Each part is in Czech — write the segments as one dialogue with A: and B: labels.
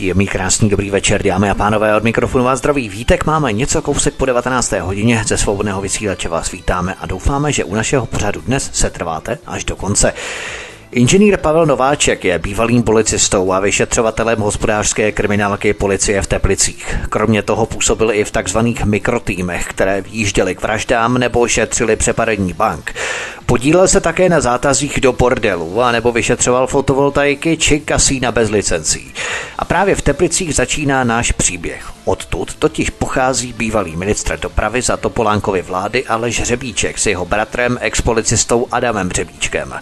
A: Příjemný, krásný, dobrý večer, dámy a pánové, od mikrofonu vás zdraví Vítek. Máme něco kousek po 19. hodině ze svobodného vysílače vás vítáme a doufáme, že u našeho pořadu dnes se trváte až do konce. Inženýr Pavel Nováček je bývalým policistou a vyšetřovatelem hospodářské kriminálky policie v Teplicích. Kromě toho působil i v takzvaných mikrotýmech, které výjížděly k vraždám nebo šetřili přepadení bank. Podílel se také na zátazích do bordelu a nebo vyšetřoval fotovoltaiky či kasína bez licencí. A právě v Teplicích začíná náš příběh. Odtud totiž pochází bývalý ministr dopravy za Topolánkovy vlády Aleš Řebíček s jeho bratrem, expolicistou Adamem Řebíčkem.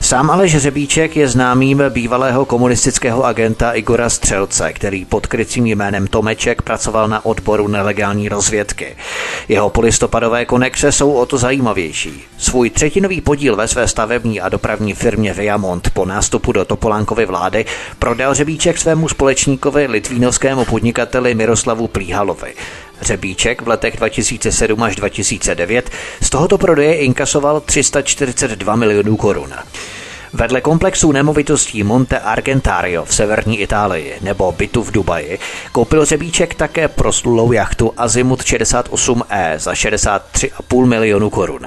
A: Sám Aleš Řebíček je známým bývalého komunistického agenta Igora Střelce, který pod krycím jménem Tomeček pracoval na odboru nelegální rozvědky. Jeho polistopadové konexe jsou o to zajímavější. Svůj třetinový podíl ve své stavební a dopravní firmě Viamont po nástupu do Topolánkovy vlády prodal Řebíček svému společníkovi litvínovskému podnikateli Miroslavu Plíhalovi. Řebíček v letech 2007 až 2009 z tohoto prodeje inkasoval 342 milionů korun. Vedle komplexu nemovitostí Monte Argentario v severní Itálii nebo bytu v Dubaji koupil Řebíček také proslulou jachtu Azimut 68E za 63,5 milionu korun.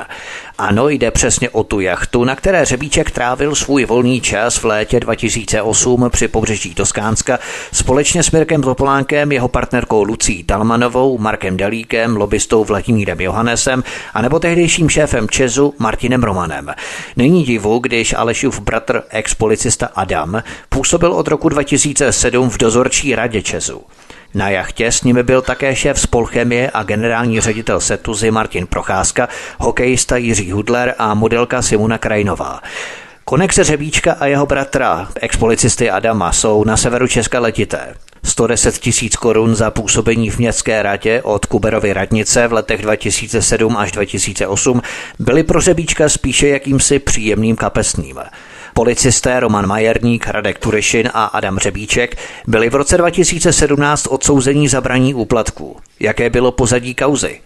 A: Ano, jde přesně o tu jachtu, na které Řebíček trávil svůj volný čas v létě 2008 při pobřeží Toskánska společně s Mirkem Topolánkem, jeho partnerkou Lucí Talmanovou, Markem Delíkem, lobbystou Vladimírem Johannesem a nebo tehdejším šéfem Česu Martinem Romanem. Není divu, když Alešův bratr, ex-policista Adam, působil od roku 2007 v dozorčí radě Česu. Na jachtě s nimi byl také šéf Spolchemie a generální ředitel Setuzy Martin Procházka, hokejista Jiří Hudler a modelka Simona Krajinová. Konexe Řebíčka a jeho bratra, expolicisty Adama, jsou na severu Česka letité. 110 tisíc korun za působení v městské radě od Kuberovy radnice v letech 2007 až 2008 byly pro Řebíčka spíše jakýmsi příjemným kapesným. Policisté Roman Majerník, Radek Turešin a Adam Řebíček byli v roce 2017 odsouzení za braní úplatků. Jaké bylo pozadí kauzy?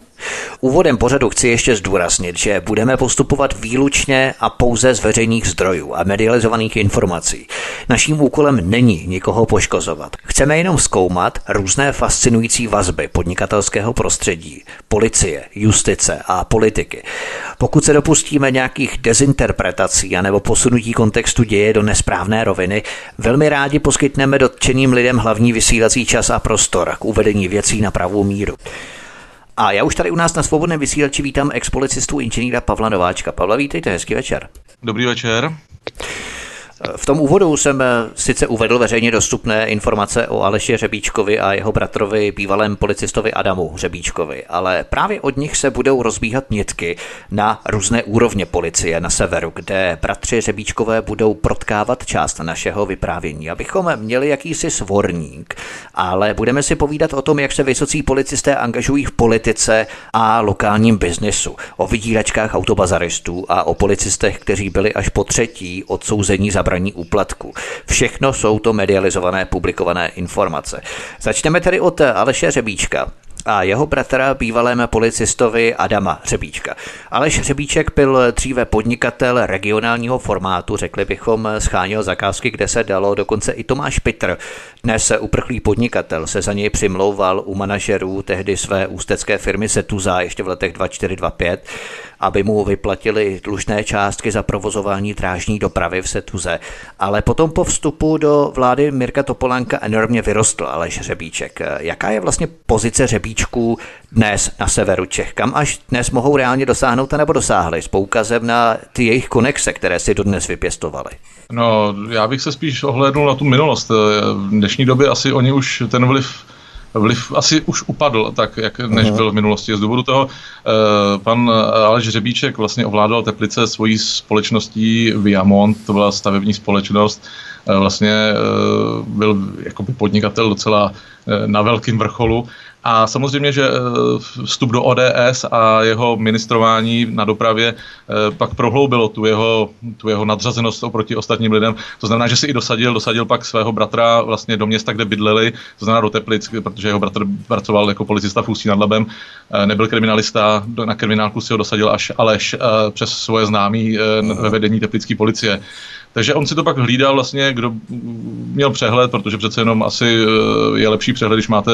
A: Úvodem pořadu chci ještě zdůraznit, že budeme postupovat výlučně a pouze z veřejných zdrojů a medializovaných informací. Naším úkolem není nikoho poškozovat. Chceme jenom zkoumat různé fascinující vazby podnikatelského prostředí, policie, justice a politiky. Pokud se dopustíme nějakých dezinterpretací anebo posunutí kontextu děje do nesprávné roviny, velmi rádi poskytneme dotčeným lidem hlavní vysílací čas a prostor k uvedení věcí na pravou míru. A já už tady u nás na svobodném vysílači vítám expolicistu inženýra Pavla Nováčka. Pavla, vítejte, hezký večer.
B: Dobrý večer.
A: V tom úvodu jsem eh, sice uvedl veřejně dostupné informace o Aleši Řebíčkovi a jeho bratrovi, bývalém policistovi Adamu Řebíčkovi, ale právě od nich se budou rozbíhat nitky na různé úrovně policie na severu, kde bratři Řebíčkové budou protkávat část našeho vyprávění, abychom měli jakýsi svorník, ale budeme si povídat o tom, jak se vysocí policisté angažují v politice a lokálním biznesu, o vydíračkách autobazaristů a o policistech, kteří byli až po třetí odsouzení za braní úplatku. Všechno jsou to medializované, publikované informace. Začneme tedy od Aleše Řebíčka a jeho bratra bývalému policistovi Adama Řebíčka. Aleš Řebíček byl dříve podnikatel regionálního formátu, řekli bychom, scháněl zakázky, kde se dalo, dokonce i Tomáš Pitr, dnes uprchlý podnikatel, se za něj přimlouval u manažerů tehdy své ústecké firmy Setuza ještě v letech 2425 aby mu vyplatili dlužné částky za provozování drážní dopravy v Setuze. Ale potom po vstupu do vlády Mirka Topolánka enormně vyrostl Aleš Řebíček. Jaká je vlastně pozice Řebíčků dnes na severu Čech? Kam až dnes mohou reálně dosáhnout a nebo dosáhli s poukazem na ty jejich konexe, které si dodnes vypěstovali?
B: No, já bych se spíš ohlédnul na tu minulost. V dnešní době asi oni už ten vliv vliv asi už upadl, tak jak než uh-huh. byl v minulosti. Z důvodu toho pan Aleš Řebíček vlastně ovládal Teplice svojí společností Viamont, to byla stavební společnost, vlastně byl jako podnikatel docela na velkým vrcholu a samozřejmě, že eh, vstup do ODS a jeho ministrování na dopravě eh, pak prohloubilo tu jeho, tu jeho nadřazenost oproti ostatním lidem. To znamená, že si i dosadil, dosadil pak svého bratra vlastně do města, kde bydleli, to znamená do Teplic, protože jeho bratr pracoval jako policista v Ústí nad Labem, eh, nebyl kriminalista, na kriminálku si ho dosadil až Aleš přes svoje známí ve vedení teplické policie. Takže on si to pak hlídal vlastně, kdo měl přehled, protože přece jenom asi eh, je lepší přehled, když máte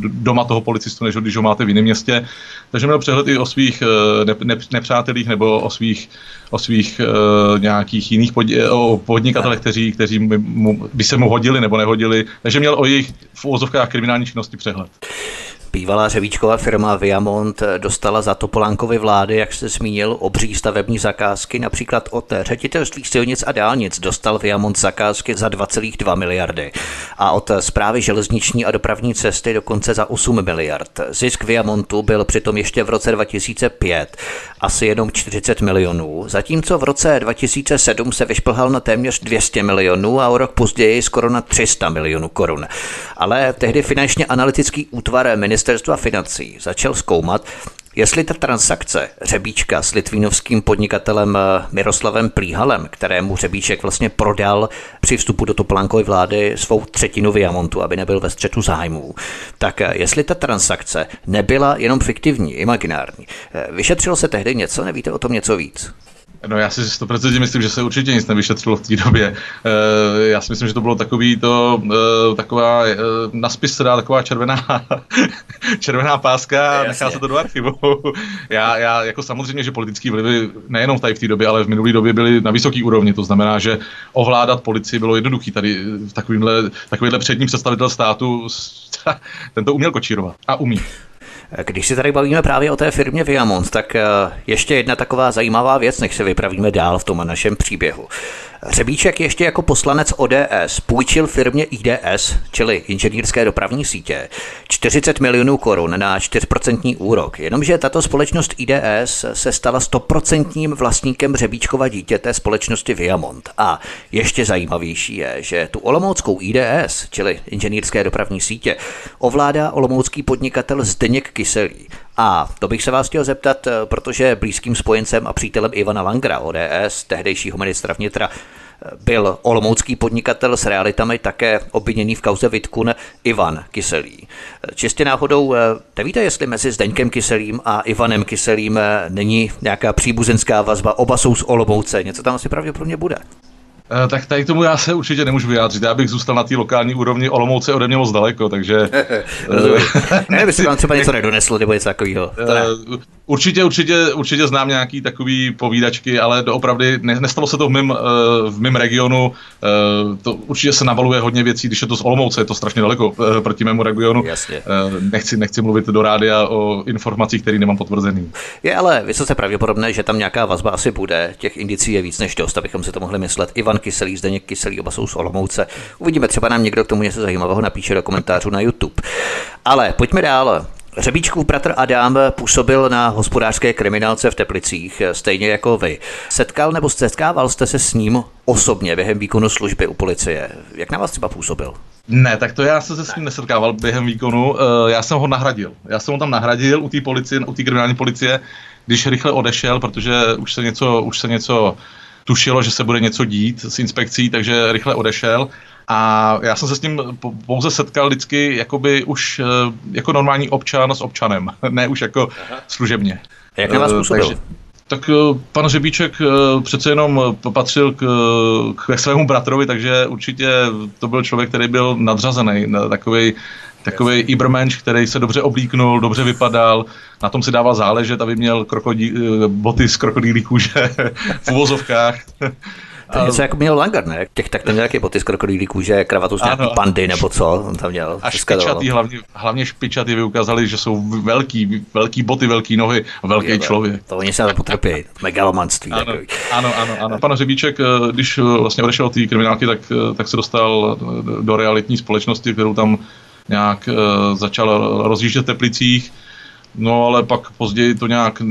B: doma toho policistu, než když ho máte v jiném městě. Takže měl přehled i o svých eh, ne, ne, nepřátelích nebo o svých, o svých nějakých jiných o podnikatelech, kteří, kteří mu, by se mu hodili nebo nehodili. Takže měl o jejich v úvozovkách kriminální činnosti přehled.
A: Bývalá řevíčková firma Viamont dostala za Topolánkovy vlády, jak se zmínil, obří stavební zakázky, například od ředitelství silnic a dálnic dostal Viamont zakázky za 2,2 miliardy a od zprávy železniční a dopravní cesty dokonce za 8 miliard. Zisk Viamontu byl přitom ještě v roce 2005 asi jenom 40 milionů, zatímco v roce 2007 se vyšplhal na téměř 200 milionů a o rok později skoro na 300 milionů korun. Ale tehdy finančně analytický útvar ministerstva financí začal zkoumat, Jestli ta transakce Řebíčka s litvínovským podnikatelem eh, Miroslavem Plíhalem, kterému Řebíček vlastně prodal při vstupu do Topolánkovy vlády svou třetinu Viamontu, aby nebyl ve střetu zájmů, tak eh, jestli ta transakce nebyla jenom fiktivní, imaginární, eh, vyšetřilo se tehdy něco, nevíte o tom něco víc?
B: No já si 100% myslím, že se určitě nic nevyšetřilo v té době. E, já si myslím, že to bylo takový to, e, taková, e, na taková červená, červená páska a nechá se to do archivu. já, já, jako samozřejmě, že politické vlivy nejenom tady v té době, ale v minulé době byly na vysoké úrovni. To znamená, že ovládat policii bylo jednoduché. Tady v takovýmhle, takovýhle přední představitel státu ten to uměl kočírovat a umí.
A: Když si tady bavíme právě o té firmě Viamont, tak eh, ještě jedna taková zajímavá věc, než se vypravíme dál v tom našem příběhu. Řebíček ještě jako poslanec ODS půjčil firmě IDS, čili inženýrské dopravní sítě, 40 milionů korun na 4% úrok. Jenomže tato společnost IDS se stala 100% vlastníkem Řebíčkova dítěte společnosti Viamont. A ještě zajímavější je, že tu olomouckou IDS, čili inženýrské dopravní sítě, ovládá olomoucký podnikatel Zdeněk Kyselý. A to bych se vás chtěl zeptat, eh, protože blízkým spojencem a přítelem Ivana Langra, ODS, tehdejšího ministra vnitra, eh, byl olomoucký podnikatel s realitami také obviněný v kauze Vitkun Ivan Kyselý. Eh, čistě náhodou, nevíte, jestli mezi Zdeňkem Kyselým a Ivanem Kyselým není nějaká příbuzenská vazba, oba jsou z Olomouce, něco tam asi pravděpodobně bude.
B: Eh, tak tady k tomu já se určitě nemůžu vyjádřit. Já bych zůstal na té lokální úrovni. Olomouce ode mě moc daleko, takže...
A: ne, by si vám třeba něco nedoneslo nebo něco takového.
B: Určitě, určitě, určitě znám nějaký takový povídačky, ale doopravdy ne, nestalo se to v mém, v mém regionu. To určitě se nabaluje hodně věcí, když je to z Olomouce, je to strašně daleko proti mému regionu.
A: Jasně.
B: Nechci, nechci mluvit do rádia o informacích, které nemám potvrzený.
A: Je ale vysoce pravděpodobné, že tam nějaká vazba asi bude. Těch indicí je víc než dost, abychom si to mohli myslet. Ivan Kyselý, Zdeněk Kyselý, oba jsou z Olomouce. Uvidíme, třeba nám někdo k tomu něco zajímavého napíše do komentářů na YouTube. Ale pojďme dál. Řebíčkův bratr Adam působil na hospodářské kriminálce v Teplicích, stejně jako vy. Setkal nebo setkával jste se s ním osobně během výkonu služby u policie? Jak na vás třeba působil?
B: Ne, tak to já jsem se s ním nesetkával během výkonu. Eh, já jsem ho nahradil. Já jsem ho tam nahradil u té policie, u té kriminální policie, když rychle odešel, protože už se něco, už se něco tušilo, že se bude něco dít s inspekcí, takže rychle odešel. A já jsem se s ním pouze setkal vždycky jakoby už eh, jako normální občan s občanem, ne už jako služebně.
A: A jak na vás eh, působil? Takže,
B: tak eh, pan Řebíček přece jenom patřil k, k svému bratrovi, takže určitě to byl člověk, který byl nadřazený, takový Takový Ibermensch, který se dobře oblíknul, dobře vypadal, na tom si dával záležet, aby měl krokodí, boty z krokodýlí kůže v uvozovkách.
A: To je něco jako měl Langer, ne? Těch tak ten nějaký boty z krokodýlí kůže, kravatu z nějaký pandy nebo co on tam měl.
B: A špičatý, hlavně, hlavně špičatý vyukázali, že jsou velký, velký boty, velký nohy, velký je, člověk.
A: To oni se na potrpí, megalomanství.
B: Ano, ano, ano, ano. Pan Řebíček, eh, když eh, vlastně odešel od té kriminálky, tak, eh, tak se dostal do realitní společnosti, kterou tam nějak uh, začal rozjíždět v Teplicích, No ale pak později to nějak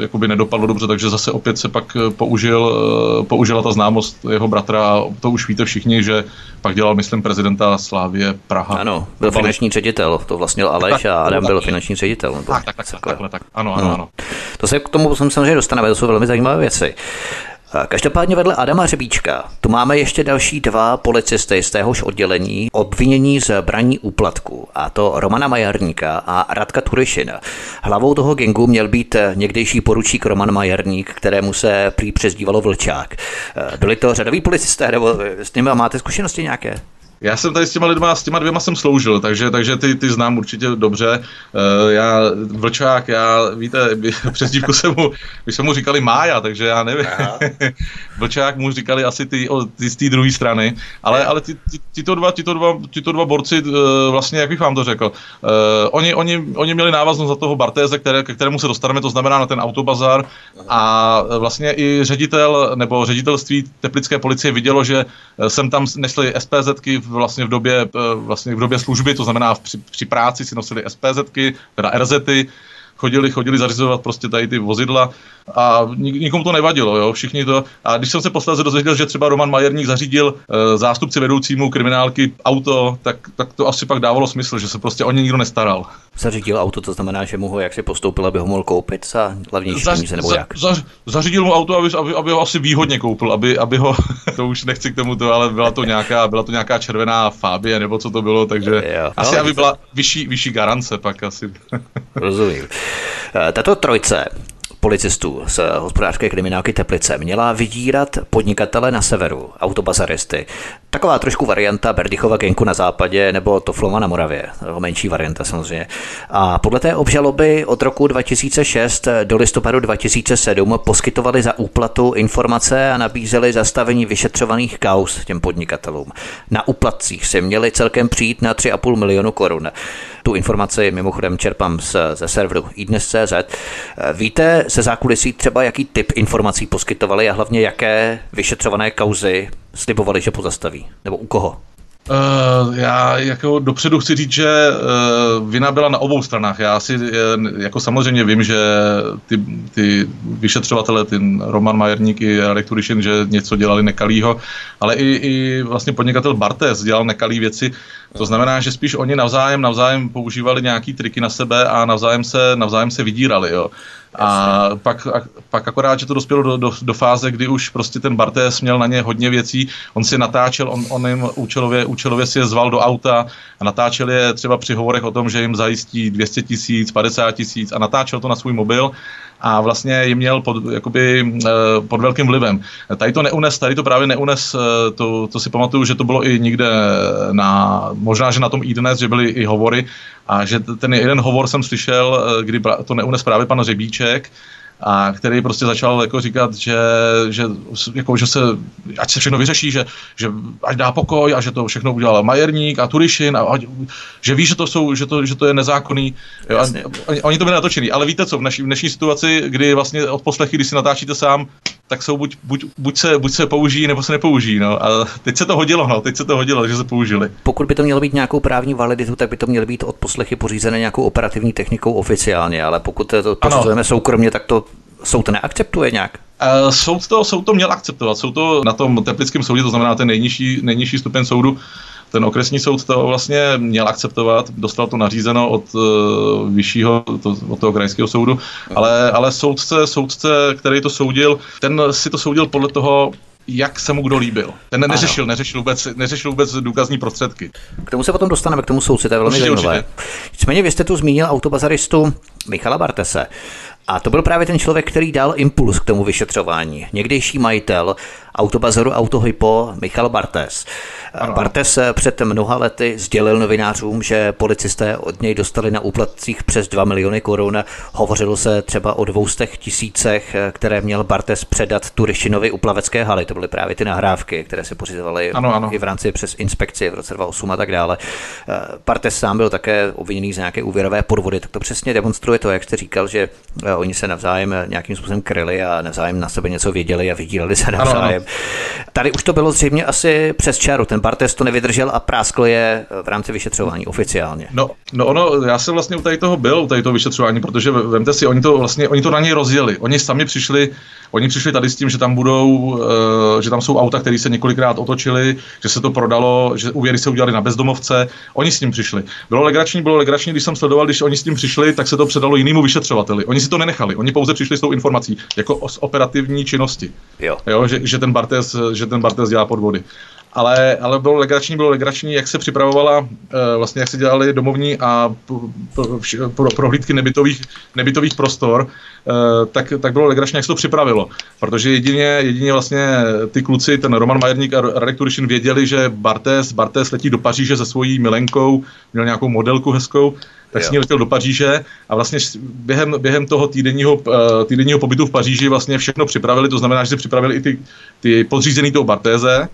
B: jakoby nedopadlo dobře, takže zase opět se pak použil, použila ta známost jeho bratra a to už víte všichni, že pak dělal, myslím, prezidenta Slávě Praha.
A: Ano, byl finanční ředitel, to vlastnil Aleš a Adam byl finanční ředitel.
B: Nebo tak, tak, tak, takhle, tak, ano, ano, ano.
A: To se k tomu samozřejmě dostaneme, to jsou velmi zajímavé věci. Každopádně vedle Adama Řebíčka tu máme ještě další dva policisty z téhož oddělení obvinění z braní úplatku, a to Romana Majarníka a Radka Turišina. Hlavou toho gengu měl být někdejší poručík Roman Majarník, kterému se prý přezdívalo Vlčák. Byli to řadoví policisté, nebo s nimi máte zkušenosti nějaké?
B: Já jsem tady s těma lidma, s těma dvěma jsem sloužil, takže, takže ty, ty znám určitě dobře. Uh, já, Vlčák, já, víte, přezdívku jsem mu, my jsme mu říkali Mája, takže já nevím. Vlčák mu říkali asi ty, ty z té druhé strany, ale, ale ty, ty, tyto, dva, tyto, dva, tyto dva borci, uh, vlastně, jak bych vám to řekl, uh, oni, oni, oni měli návaznost za toho Bartéze, které, ke kterému se dostaneme, to znamená na ten autobazar a vlastně i ředitel nebo ředitelství teplické policie vidělo, že jsem tam nesli SPZky vlastně v době, eh, vlastně v době služby, to znamená při, při práci si nosili SPZky, teda RZty, chodili, chodili zařizovat prostě tady ty vozidla a nikomu to nevadilo, jo, všichni to. A když jsem se posledně dozvěděl, že třeba Roman Majerník zařídil e, zástupci vedoucímu kriminálky auto, tak, tak to asi pak dávalo smysl, že se prostě o ně nikdo nestaral.
A: Zařídil auto, to znamená, že mu ho jak si postoupil, aby ho mohl koupit za hlavnější peníze, nebo jak?
B: Za, zařídil mu auto, aby, aby, aby, ho asi výhodně koupil, aby, aby ho, to už nechci k tomu, to, ale byla to nějaká, byla to nějaká červená Fabie, nebo co to bylo, takže jo, asi, no, aby byla vyšší, vyšší garance pak asi.
A: Rozumím. Eh, tato trojce policistů z hospodářské kriminálky Teplice měla vydírat podnikatele na severu, autobazaristy. Taková trošku varianta Berdychova genku na západě nebo Tofloma na Moravě. Menší varianta samozřejmě. A podle té obžaloby od roku 2006 do listopadu 2007 poskytovali za úplatu informace a nabízeli zastavení vyšetřovaných kaus těm podnikatelům. Na úplatcích si měli celkem přijít na 3,5 milionu korun. Tu informaci mimochodem čerpám z, ze serveru iDnes.cz. Víte se zákulisí třeba, jaký typ informací poskytovali a hlavně jaké vyšetřované kauzy slibovali, že pozastaví? Nebo u koho?
B: Uh, já jako dopředu chci říct, že uh, vina byla na obou stranách. Já si uh, jako samozřejmě vím, že ty, ty vyšetřovatele, ten Roman Majerník i Radek Turišin, že něco dělali nekalýho, ale i, i vlastně podnikatel Bartes dělal nekalý věci. To znamená, že spíš oni navzájem navzájem používali nějaký triky na sebe a navzájem se, navzájem se vydírali. Jo. A pak, a, pak akorát, že to dospělo do, do, do fáze, kdy už prostě ten Bartés měl na ně hodně věcí, on si natáčel, on, on jim účelově, účelově si je zval do auta a natáčel je třeba při hovorech o tom, že jim zajistí 200 tisíc, 50 tisíc a natáčel to na svůj mobil a vlastně ji měl pod, jakoby, eh, pod velkým vlivem. Tady to neunes, tady to právě neunes, eh, to, to si pamatuju, že to bylo i někde na, možná, že na tom i dnes, že byly i hovory a že ten jeden hovor jsem slyšel, eh, kdy to neunes právě pan Řebíček, a který prostě začal jako říkat, že, že, jako, že se, ať se všechno vyřeší, že, že ať dá pokoj a že to všechno udělal Majerník a Turišin a ať, že ví, že to, jsou, že to, že to je nezákonný. Jo, a, oni, oni to byli natočený, ale víte co, v naší, v dnešní situaci, kdy vlastně od poslechy, když si natáčíte sám, tak jsou buď, buď, buď, se, buď se použijí, nebo se nepoužijí. No. A teď se to hodilo, no. teď se to hodilo, že se použili.
A: Pokud by to mělo být nějakou právní validitu, tak by to mělo být od poslechy pořízené nějakou operativní technikou oficiálně, ale pokud to pořizujeme soukromně, tak to soud neakceptuje nějak?
B: Uh, soud, to, soud to měl akceptovat. Jsou to na tom teplickém soudě, to znamená ten nejnižší, nejnižší stupeň soudu, ten okresní soud to vlastně měl akceptovat, dostal to nařízeno od uh, vyššího, to, od toho krajského soudu, ale, ale soudce, soudce, který to soudil, ten si to soudil podle toho, jak se mu kdo líbil. Ten neřešil, neřešil vůbec, neřešil vůbec důkazní prostředky.
A: K tomu se potom dostaneme, k tomu soudci, to je velmi zajímavé. Nicméně vy jste tu zmínil autobazaristu Michala Bartese. A to byl právě ten člověk, který dal impuls k tomu vyšetřování. Někdejší majitel autobazaru Autohypo Michal Bartes. Ano. Bartes před mnoha lety sdělil novinářům, že policisté od něj dostali na úplatcích přes 2 miliony korun. Hovořilo se třeba o dvoustech tisícech, které měl Bartes předat Turišinovi u plavecké haly. To byly právě ty nahrávky, které se pořizovaly ano, ano. i v rámci přes inspekci v roce 2008 a tak dále. Bartes sám byl také obviněný z nějaké úvěrové podvody, tak to přesně demonstruje to, jak jste říkal, že oni se navzájem nějakým způsobem kryli a navzájem na sebe něco věděli a vydíleli se navzájem. Ano, ano. Tady už to bylo zřejmě asi přes čaru. Ten Bartes to nevydržel a práskl je v rámci vyšetřování oficiálně.
B: No, no ono, já jsem vlastně u tady toho byl, u tady toho vyšetřování, protože vemte si, oni to vlastně, oni to na něj rozjeli. Oni sami přišli, oni přišli tady s tím, že tam budou, uh, že tam jsou auta, které se několikrát otočily, že se to prodalo, že úvěry se udělali na bezdomovce. Oni s tím přišli. Bylo legrační, bylo legrační, když jsem sledoval, když oni s tím přišli, tak se to předalo jinému vyšetřovateli. Oni si to nenechali, oni pouze přišli s tou informací, jako z operativní činnosti. Jo. Jo, že, že, ten Bartes, že ten Bartes dělá podvody ale, ale bylo legrační, bylo legrační, jak se připravovala, eh, vlastně jak se dělali domovní a pro, prohlídky nebytových, nebytových prostor, eh, tak, tak bylo legrační, jak se to připravilo. Protože jedině, jedině vlastně ty kluci, ten Roman Majerník a Radek Turišin věděli, že Bartes, Bartes letí do Paříže se svojí milenkou, měl nějakou modelku hezkou, tak s ní letěl do Paříže a vlastně během, během toho týdenního, eh, týdenního pobytu v Paříži vlastně všechno připravili, to znamená, že si připravili i ty, ty podřízený toho Bartéze,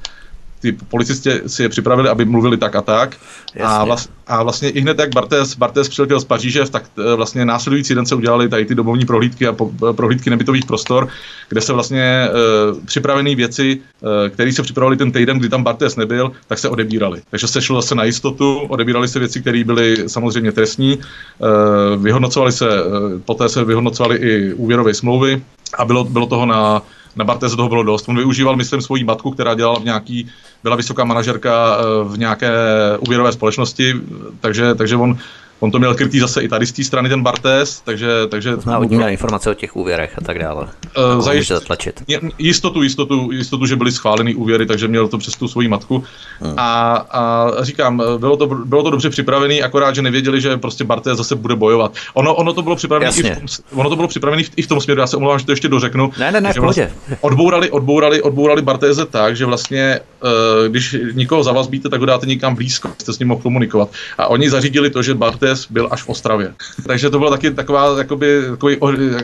B: ty policisti si je připravili, aby mluvili tak a tak. A, vlast, a vlastně i hned, jak Bartes, Bartes přiletěl z Paříže, tak eh, vlastně následující den se udělali tady ty domovní prohlídky a po, eh, prohlídky nebytových prostor, kde se vlastně uh, připravené věci, uh, které se připravili ten týden, kdy tam Bartes nebyl, tak se odebírali. Takže se šlo zase na jistotu, odebírali se věci, které byly samozřejmě trestní, uh, vyhodnocovali se, uh, poté se vyhodnocovali i úvěrové smlouvy a bylo, bylo toho na na Barteze toho bylo dost. On využíval, myslím, svoji matku, která dělala v nějaký, byla vysoká manažerka eh, v nějaké úvěrové společnosti, takže, takže on On to měl krytý zase i tady z té strany ten Bartes, takže... takže
A: to znamená, měl informace o těch úvěrech a tak dále. Uh,
B: Zajišť, zatlačit. Jistotu, jistotu, jistotu, že byly schváleny úvěry, takže měl to přes tu svoji matku. Hmm. A, a, říkám, bylo to, bylo to dobře připravené, akorát, že nevěděli, že prostě Bartes zase bude bojovat. Ono, ono to bylo připravené i v tom, ono to bylo připravené i v tom směru, já se omlouvám, že to ještě dořeknu.
A: Ne, ne, ne,
B: že
A: vlastně
B: odbourali, odbourali, odbourali Bartéze tak, že vlastně, uh, když nikoho zavazbíte, tak ho dáte někam blízko, jste s ním mohl komunikovat. A oni zařídili to, že Bartés Mercedes byl až v Ostravě. Takže to byla taky taková, jakoby, takový,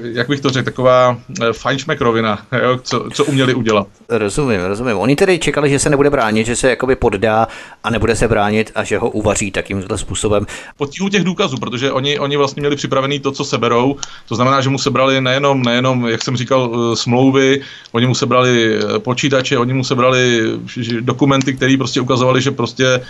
B: jak bych to řekl, taková eh, fajnšmekrovina, jo, co, co uměli udělat.
A: Rozumím, rozumím. Oni tedy čekali, že se nebude bránit, že se jakoby poddá a nebude se bránit a že ho uvaří takýmhle způsobem.
B: Potíhu těch důkazů, protože oni, oni vlastně měli připravený to, co seberou. To znamená, že mu sebrali nejenom, nejenom, jak jsem říkal, eh, smlouvy, oni mu sebrali eh, počítače, oni mu sebrali dokumenty, které prostě ukazovali, že prostě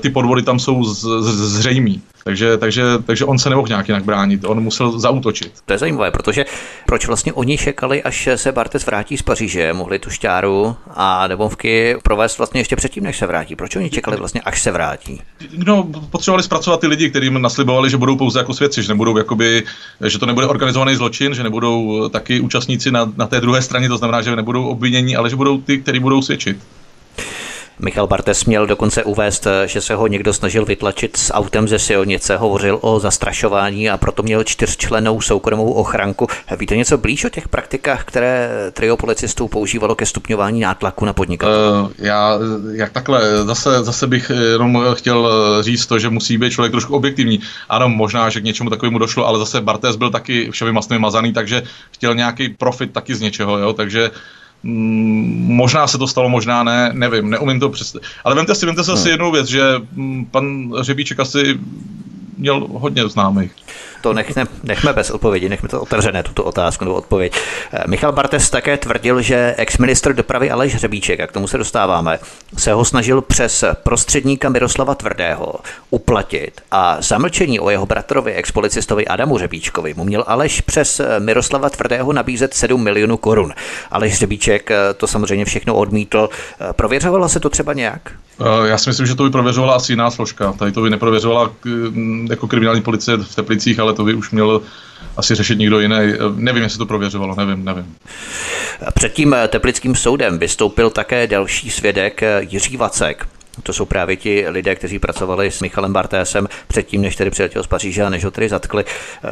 B: ty podvody tam jsou z, z, zřejmý. Takže, takže, takže on se nemohl nějak jinak bránit, on musel zautočit.
A: To je zajímavé, protože proč vlastně oni čekali, až se Bartes vrátí z Paříže, mohli tu šťáru a nebovky provést vlastně ještě předtím, než se vrátí. Proč oni čekali vlastně, až se vrátí?
B: No, potřebovali zpracovat ty lidi, kterým naslibovali, že budou pouze jako svědci, že nebudou jakoby, že to nebude organizovaný zločin, že nebudou taky účastníci na, na té druhé straně, to znamená, že nebudou obvinění, ale že budou ty, kteří budou svědčit.
A: Michal Bartes měl dokonce uvést, že se ho někdo snažil vytlačit s autem ze silnice, hovořil o zastrašování a proto měl čtyřčlenou soukromou ochranku. Víte něco blíž o těch praktikách, které trio policistů používalo ke stupňování nátlaku na podnikatele? Uh,
B: já jak takhle, zase, zase bych jenom chtěl říct to, že musí být člověk trošku objektivní. Ano, možná, že k něčemu takovému došlo, ale zase Bartes byl taky všemi masnými mazaný, takže chtěl nějaký profit taky z něčeho, jo? takže možná se to stalo, možná ne, nevím, neumím to představit. Ale vemte si, vemte si hmm. asi jednu věc, že mm, pan Řebíček asi měl hodně známých
A: to nechme, nechme bez odpovědi, nechme to otevřené, tuto otázku nebo odpověď. Eh, Michal Bartes také tvrdil, že ex-ministr dopravy Aleš Hřebíček, a k tomu se dostáváme, se ho snažil přes prostředníka Miroslava Tvrdého uplatit a zamlčení o jeho bratrovi ex-policistovi Adamu Hřebíčkovi mu měl Aleš přes Miroslava Tvrdého nabízet 7 milionů korun. Aleš Hřebíček eh, to samozřejmě všechno odmítl. Eh, prověřovala se to třeba nějak?
B: Já si myslím, že to by prověřovala asi jiná složka. Tady to by neprověřovala jako kriminální policie v Teplicích, ale ale to by už měl asi řešit někdo jiný. Nevím, jestli to prověřovalo, nevím, nevím.
A: Před tím teplickým soudem vystoupil také další svědek Jiří Vacek. To jsou právě ti lidé, kteří pracovali s Michalem Bartésem předtím, než tedy přiletěl z Paříže a než ho tedy zatkli,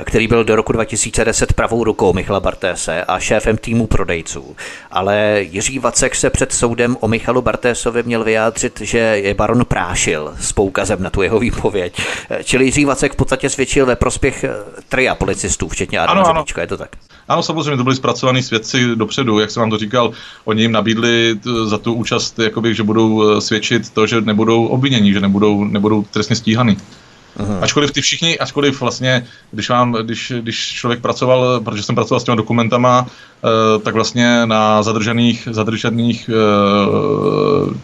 A: který byl do roku 2010 pravou rukou Michala Bartése a šéfem týmu prodejců. Ale Jiří Vacek se před soudem o Michalu Bartésovi měl vyjádřit, že je baron prášil s poukazem na tu jeho výpověď. Čili Jiří Vacek v podstatě svědčil ve prospěch tria policistů, včetně Adama ano, ano. je to tak?
B: Ano, samozřejmě to byli zpracovaní svědci dopředu, jak jsem vám to říkal, oni jim nabídli za tu účast, jakoby, že budou svědčit to, že nebudou obvinění, že nebudou, nebudou trestně stíhaný. Aha. Ačkoliv ty všichni, ačkoliv vlastně, když vám, když, když člověk pracoval, protože jsem pracoval s těmi dokumentama, uh, tak vlastně na zadržených, zadržených uh,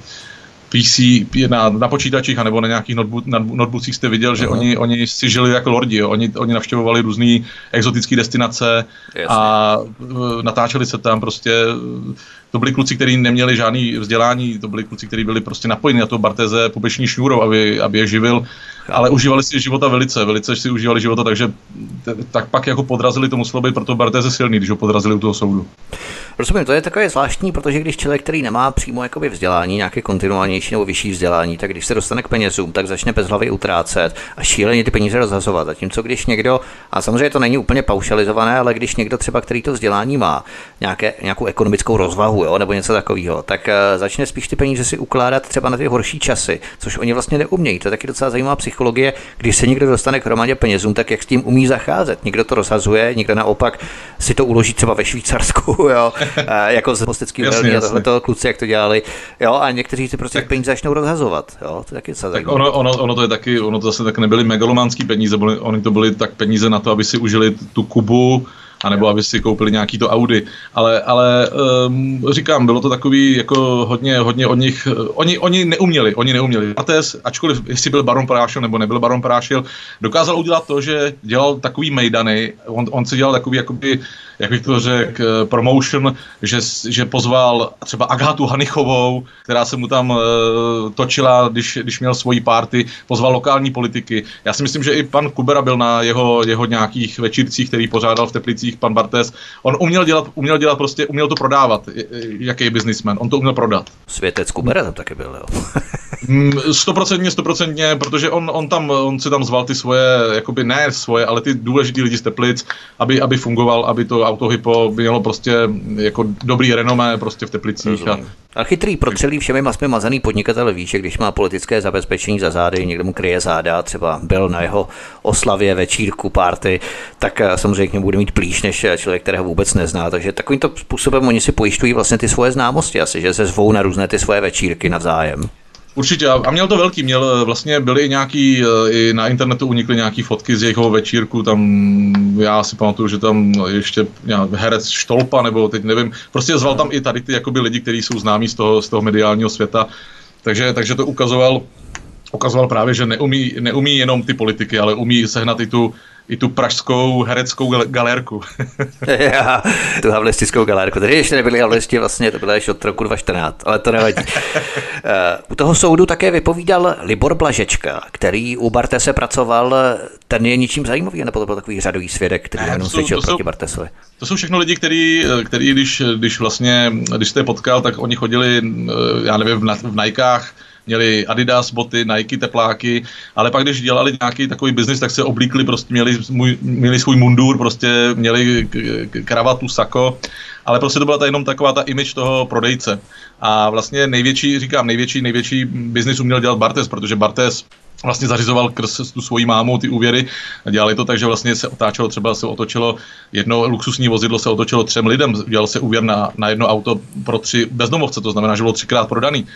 B: PC na, na počítačích anebo na nějakých notebook, na notebookích jste viděl, že oni, oni si žili jako lordi, jo. Oni, oni navštěvovali různé exotické destinace Jasně. a uh, natáčeli se tam prostě to byli kluci, kteří neměli žádný vzdělání, to byli kluci, kteří byli prostě napojeni na to Barteze pubeční šňůrou, aby, aby je živil, ale užívali si života velice, velice si užívali života, takže tak pak jako podrazili, to muselo být proto Barteze silný, když ho podrazili u toho soudu.
A: Rozumím, to je takové zvláštní, protože když člověk, který nemá přímo jakoby vzdělání, nějaké kontinuálnější nebo vyšší vzdělání, tak když se dostane k penězům, tak začne bez hlavy utrácet a šíleně ty peníze rozhazovat. Zatímco když někdo, a samozřejmě to není úplně paušalizované, ale když někdo třeba, který to vzdělání má, nějaké, nějakou ekonomickou rozvahu, jo, nebo něco takového, tak uh, začne spíš ty peníze si ukládat třeba na ty horší časy, což oni vlastně neumějí. To je taky docela zajímavá psychologie. Když se někdo dostane k hromadě penězům, tak jak s tím umí zacházet? Někdo to rozhazuje, někdo naopak si to uloží třeba ve Švýcarsku, jo, jako z Mostecký velmi a tohle kluci, jak to dělali. Jo, a někteří si prostě tak, peníze začnou rozhazovat. Jo, to je taky
B: tak ono, ono, ono, to je taky, ono to zase tak nebyly megalomanský peníze, byly, oni to byly tak peníze na to, aby si užili tu Kubu, anebo aby si koupili nějaký to Audi. Ale, ale um, říkám, bylo to takový jako hodně, hodně od nich, oni, oni neuměli, oni neuměli. Mates, ačkoliv jestli byl Baron Prášil nebo nebyl Baron Prášil, dokázal udělat to, že dělal takový mejdany, on, on si dělal takový jakoby jak bych to řekl, eh, promotion, že, že pozval třeba Agátu Hanichovou, která se mu tam uh, točila, když, když měl svoji party, pozval lokální politiky. Já si myslím, že i pan Kubera byl na jeho, jeho nějakých večírcích, který pořádal v Teplicích, pan Bartes. On uměl dělat, uměl dělat prostě, uměl to prodávat, jaký je biznismen. On to uměl prodat.
A: Světec Kubera tam taky byl, jo.
B: Mm, stoprocentně, stoprocentně, protože on, on, tam, on si tam zval ty svoje, jakoby ne svoje, ale ty důležitý lidi z Teplic, aby, aby fungoval, aby to autohypo mělo prostě jako dobrý renomé prostě v Teplicích. A,
A: a chytrý, protřelý všemi masmi mazaný podnikatel ví, že když má politické zabezpečení za zády, někdo mu kryje záda, třeba byl na jeho oslavě, večírku, párty, tak eh, samozřejmě k němu bude mít plíš než eh, člověk, kterého vůbec nezná. Takže takovýmto způsobem oni si pojišťují vlastně ty svoje známosti, asi, že se zvou na různé ty svoje večírky navzájem.
B: Určitě a měl to velký, měl vlastně byly i nějaký, eh, i na internetu unikly nějaký fotky z jeho večírku, tam já si pamatuju, že tam ještě herec Štolpa, nebo teď nevím, prostě zval tam i tady ty jakoby lidi, kteří jsou známí z toho, z toho mediálního světa, takže, takže to ukazoval, ukazoval právě, že neumí, neumí jenom ty politiky, ale umí sehnat i tu, i tu pražskou hereckou galérku.
A: Já, tu havlistickou galérku. Tady ještě nebyly havlisti, vlastně to bylo ještě od roku 2014, ale to nevadí. Eh, u toho soudu také vypovídal Libor Blažečka, který u Bartese pracoval, ten je ničím zajímavý, nebo to byl takový řadový svědek, který ne, jenom svědčil proti Bartesovi.
B: To jsou všechno lidi, který, který když, když vlastně, když jste je potkal, tak oni chodili, eh, já nevím, v, v Nikách, měli Adidas boty, Nike tepláky, ale pak když dělali nějaký takový biznis, tak se oblíkli, prostě měli, můj, měli svůj mundur, prostě měli kravatu, sako, ale prostě to byla ta jenom taková ta image toho prodejce. A vlastně největší, říkám, největší, největší biznis uměl dělat Bartes, protože Bartes vlastně zařizoval krz tu svoji mámu ty úvěry. Dělali to tak, že vlastně se otáčelo, třeba se otočilo jedno luxusní vozidlo se otočilo třem lidem, dělal se úvěr na, na jedno auto pro tři bezdomovce, to znamená, že bylo třikrát prodaný.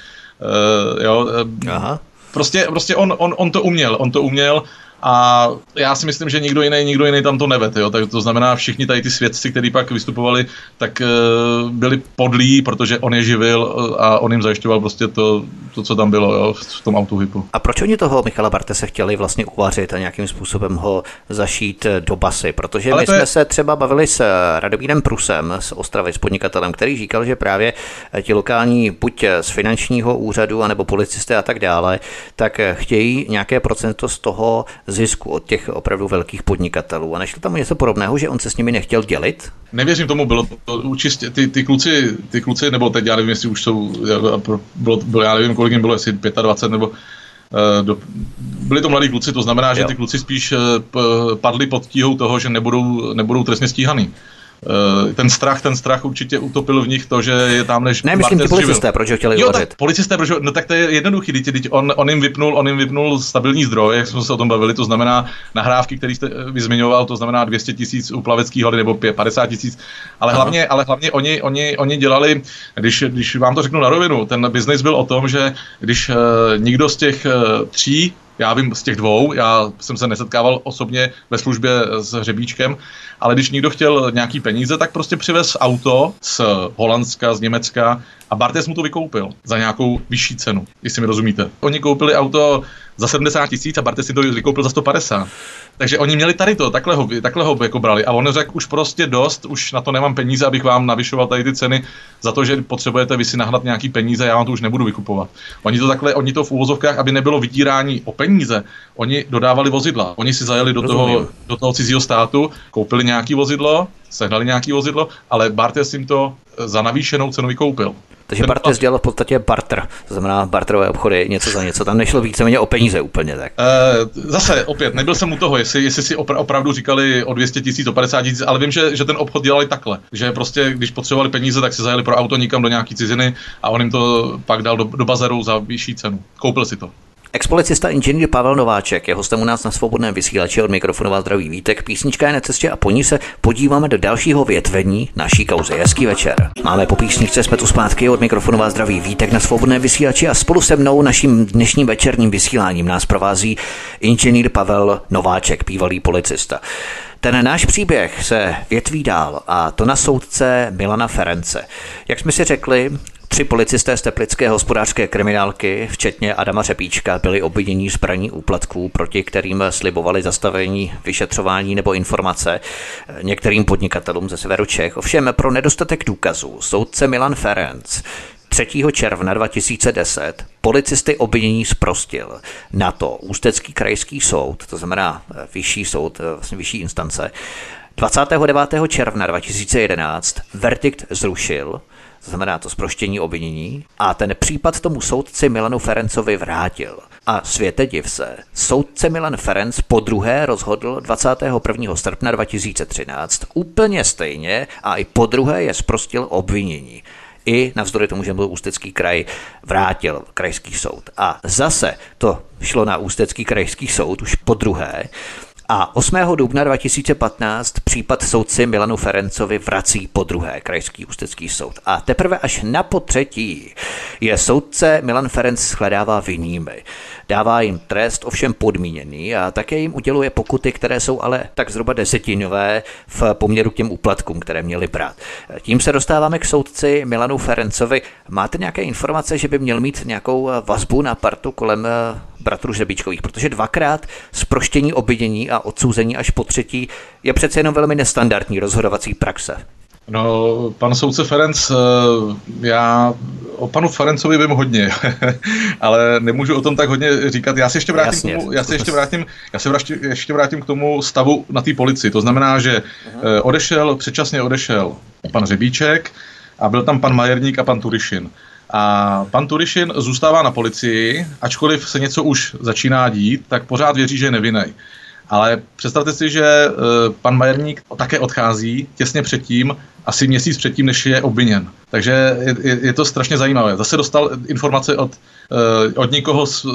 B: Uh, jo, uh, Aha. Prostě, prostě on, on, on to uměl, on to uměl a já si myslím, že nikdo jiný, nikdo jiný tam to nevet, jo? Tak to znamená, všichni tady ty svědci, kteří pak vystupovali, tak uh, byli podlí, protože on je živil a on jim zajišťoval prostě to, to co tam bylo jo? v tom autohypu.
A: A proč oni toho Michala Barte se chtěli vlastně uvařit a nějakým způsobem ho zašít do basy? Protože Ale my jsme je... se třeba bavili s Radomírem Prusem z Ostravy, s podnikatelem, který říkal, že právě ti lokální, buď z finančního úřadu, anebo policisté a tak dále, tak chtějí nějaké procento z toho zisku od těch opravdu velkých podnikatelů. A nešlo tam něco podobného, že on se s nimi nechtěl dělit?
B: Nevěřím tomu, bylo to čistě, ty, ty, kluci, ty kluci, nebo teď já nevím, jestli už jsou, bylo, bylo, já nevím, kolik jim bylo, jestli 25 nebo eh, do, byli to mladí kluci, to znamená, že jo. ty kluci spíš eh, padli pod tíhou toho, že nebudou, nebudou trestně stíhaný. Eh, ten strach, ten strach určitě utopil v nich to, že je tam než
A: Ne, myslím ty policisté, proč ho chtěli
B: jo, tak policisté, proč, no tak to je jednoduchý, teď, teď on, on, jim vypnul, on jim vypnul stabilní zdroj, jak jsme se o tom bavili, to znamená nahrávky, které jste eh, vyzmiňoval, to znamená 200 tisíc u plavecký hody nebo 50 tisíc, ale hlavně, ale hlavně oni, oni, oni dělali, když, když vám to řeknu na rovinu, ten biznis byl o tom, že když uh, nikdo z těch uh, tří Já vím z těch dvou, já jsem se nesetkával osobně ve službě s hřebíčkem, ale když někdo chtěl nějaký peníze, tak prostě přivez auto z Holandska, z Německa a Bartes mu to vykoupil za nějakou vyšší cenu, jestli mi rozumíte. Oni koupili auto za 70 tisíc a Bartes si to vykoupil za 150. Takže oni měli tady to, takhle ho, takhle ho jako brali. A on řekl už prostě dost, už na to nemám peníze, abych vám navyšoval tady ty ceny za to, že potřebujete vy si nahnat nějaký peníze, já vám to už nebudu vykupovat. Oni to takhle, oni to v úvozovkách, aby nebylo vydírání o peníze, oni dodávali vozidla. Oni si zajeli do toho, do toho cizího státu, koupili nějaký vozidlo, sehnali nějaký vozidlo, ale Bartes jim to za navýšenou cenu vykoupil.
A: Takže Bartes dělal v podstatě barter, to znamená barterové obchody, něco za něco. Tam nešlo víceméně o peníze úplně tak. E,
B: zase, opět, nebyl jsem u toho, jestli, jestli si opra- opravdu říkali o 200 tisíc, o 50 tisíc, ale vím, že, že ten obchod dělali takhle. Že prostě, když potřebovali peníze, tak si zajeli pro auto nikam do nějaký ciziny a on jim to pak dal do, do bazaru za vyšší cenu. Koupil si to.
A: Expolicista inženýr Pavel Nováček je hostem u nás na svobodném vysílači od mikrofonová zdraví Vítek. Písnička je na cestě a po ní se podíváme do dalšího větvení naší kauzy. Hezký večer. Máme po písničce, jsme tu zpátky od mikrofonová zdraví Vítek na svobodném vysílači a spolu se mnou naším dnešním večerním vysíláním nás provází inženýr Pavel Nováček, bývalý policista. Ten náš příběh se větví dál a to na soudce Milana Ference. Jak jsme si řekli, Tři policisté z Teplické hospodářské kriminálky, včetně Adama Řepíčka, byli obviněni z praní úplatků, proti kterým slibovali zastavení vyšetřování nebo informace některým podnikatelům ze severu Čech. Ovšem pro nedostatek důkazů soudce Milan Ferenc 3. června 2010 policisty obvinění zprostil. Na to Ústecký krajský soud, to znamená vyšší soud, vlastně vyšší instance, 29. června 2011 verdikt zrušil to znamená to zproštění obvinění, a ten případ tomu soudci Milanu Ferencovi vrátil. A světe div se, soudce Milan Ferenc po druhé rozhodl 21. srpna 2013 úplně stejně a i po druhé je zprostil obvinění i navzdory tomu, že byl Ústecký kraj, vrátil krajský soud. A zase to šlo na Ústecký krajský soud už po druhé. A 8. dubna 2015 případ soudci Milanu Ferencovi vrací po druhé krajský ústecký soud. A teprve až na potřetí je soudce Milan Ferenc shledává vinnými. Dává jim trest, ovšem podmíněný a také jim uděluje pokuty, které jsou ale tak zhruba desetinové v poměru k těm úplatkům, které měli brát. Tím se dostáváme k soudci Milanu Ferencovi. Máte nějaké informace, že by měl mít nějakou vazbu na partu kolem eh, bratrů Řebíčkových, protože dvakrát zproštění obvinění a odsouzení až po třetí je přece jenom velmi nestandardní rozhodovací praxe.
B: No, pan soudce Ferenc, eh, já o panu Ferencovi vím hodně, ale nemůžu o tom tak hodně říkat. Já se ještě vrátím, Jasně, k tomu, já se ještě vrátím, já se vrátím, ještě vrátím k tomu stavu na té policii. To znamená, že uh-huh. odešel, předčasně odešel pan Řebíček a byl tam pan Majerník a pan Turišin. A pan Turišin zůstává na policii, ačkoliv se něco už začíná dít, tak pořád věří, že je nevinný. Ale představte si, že uh, pan Majerník také odchází těsně předtím, asi měsíc předtím, než je obviněn. Takže je, je, to strašně zajímavé. Zase dostal informace od, uh, od někoho z,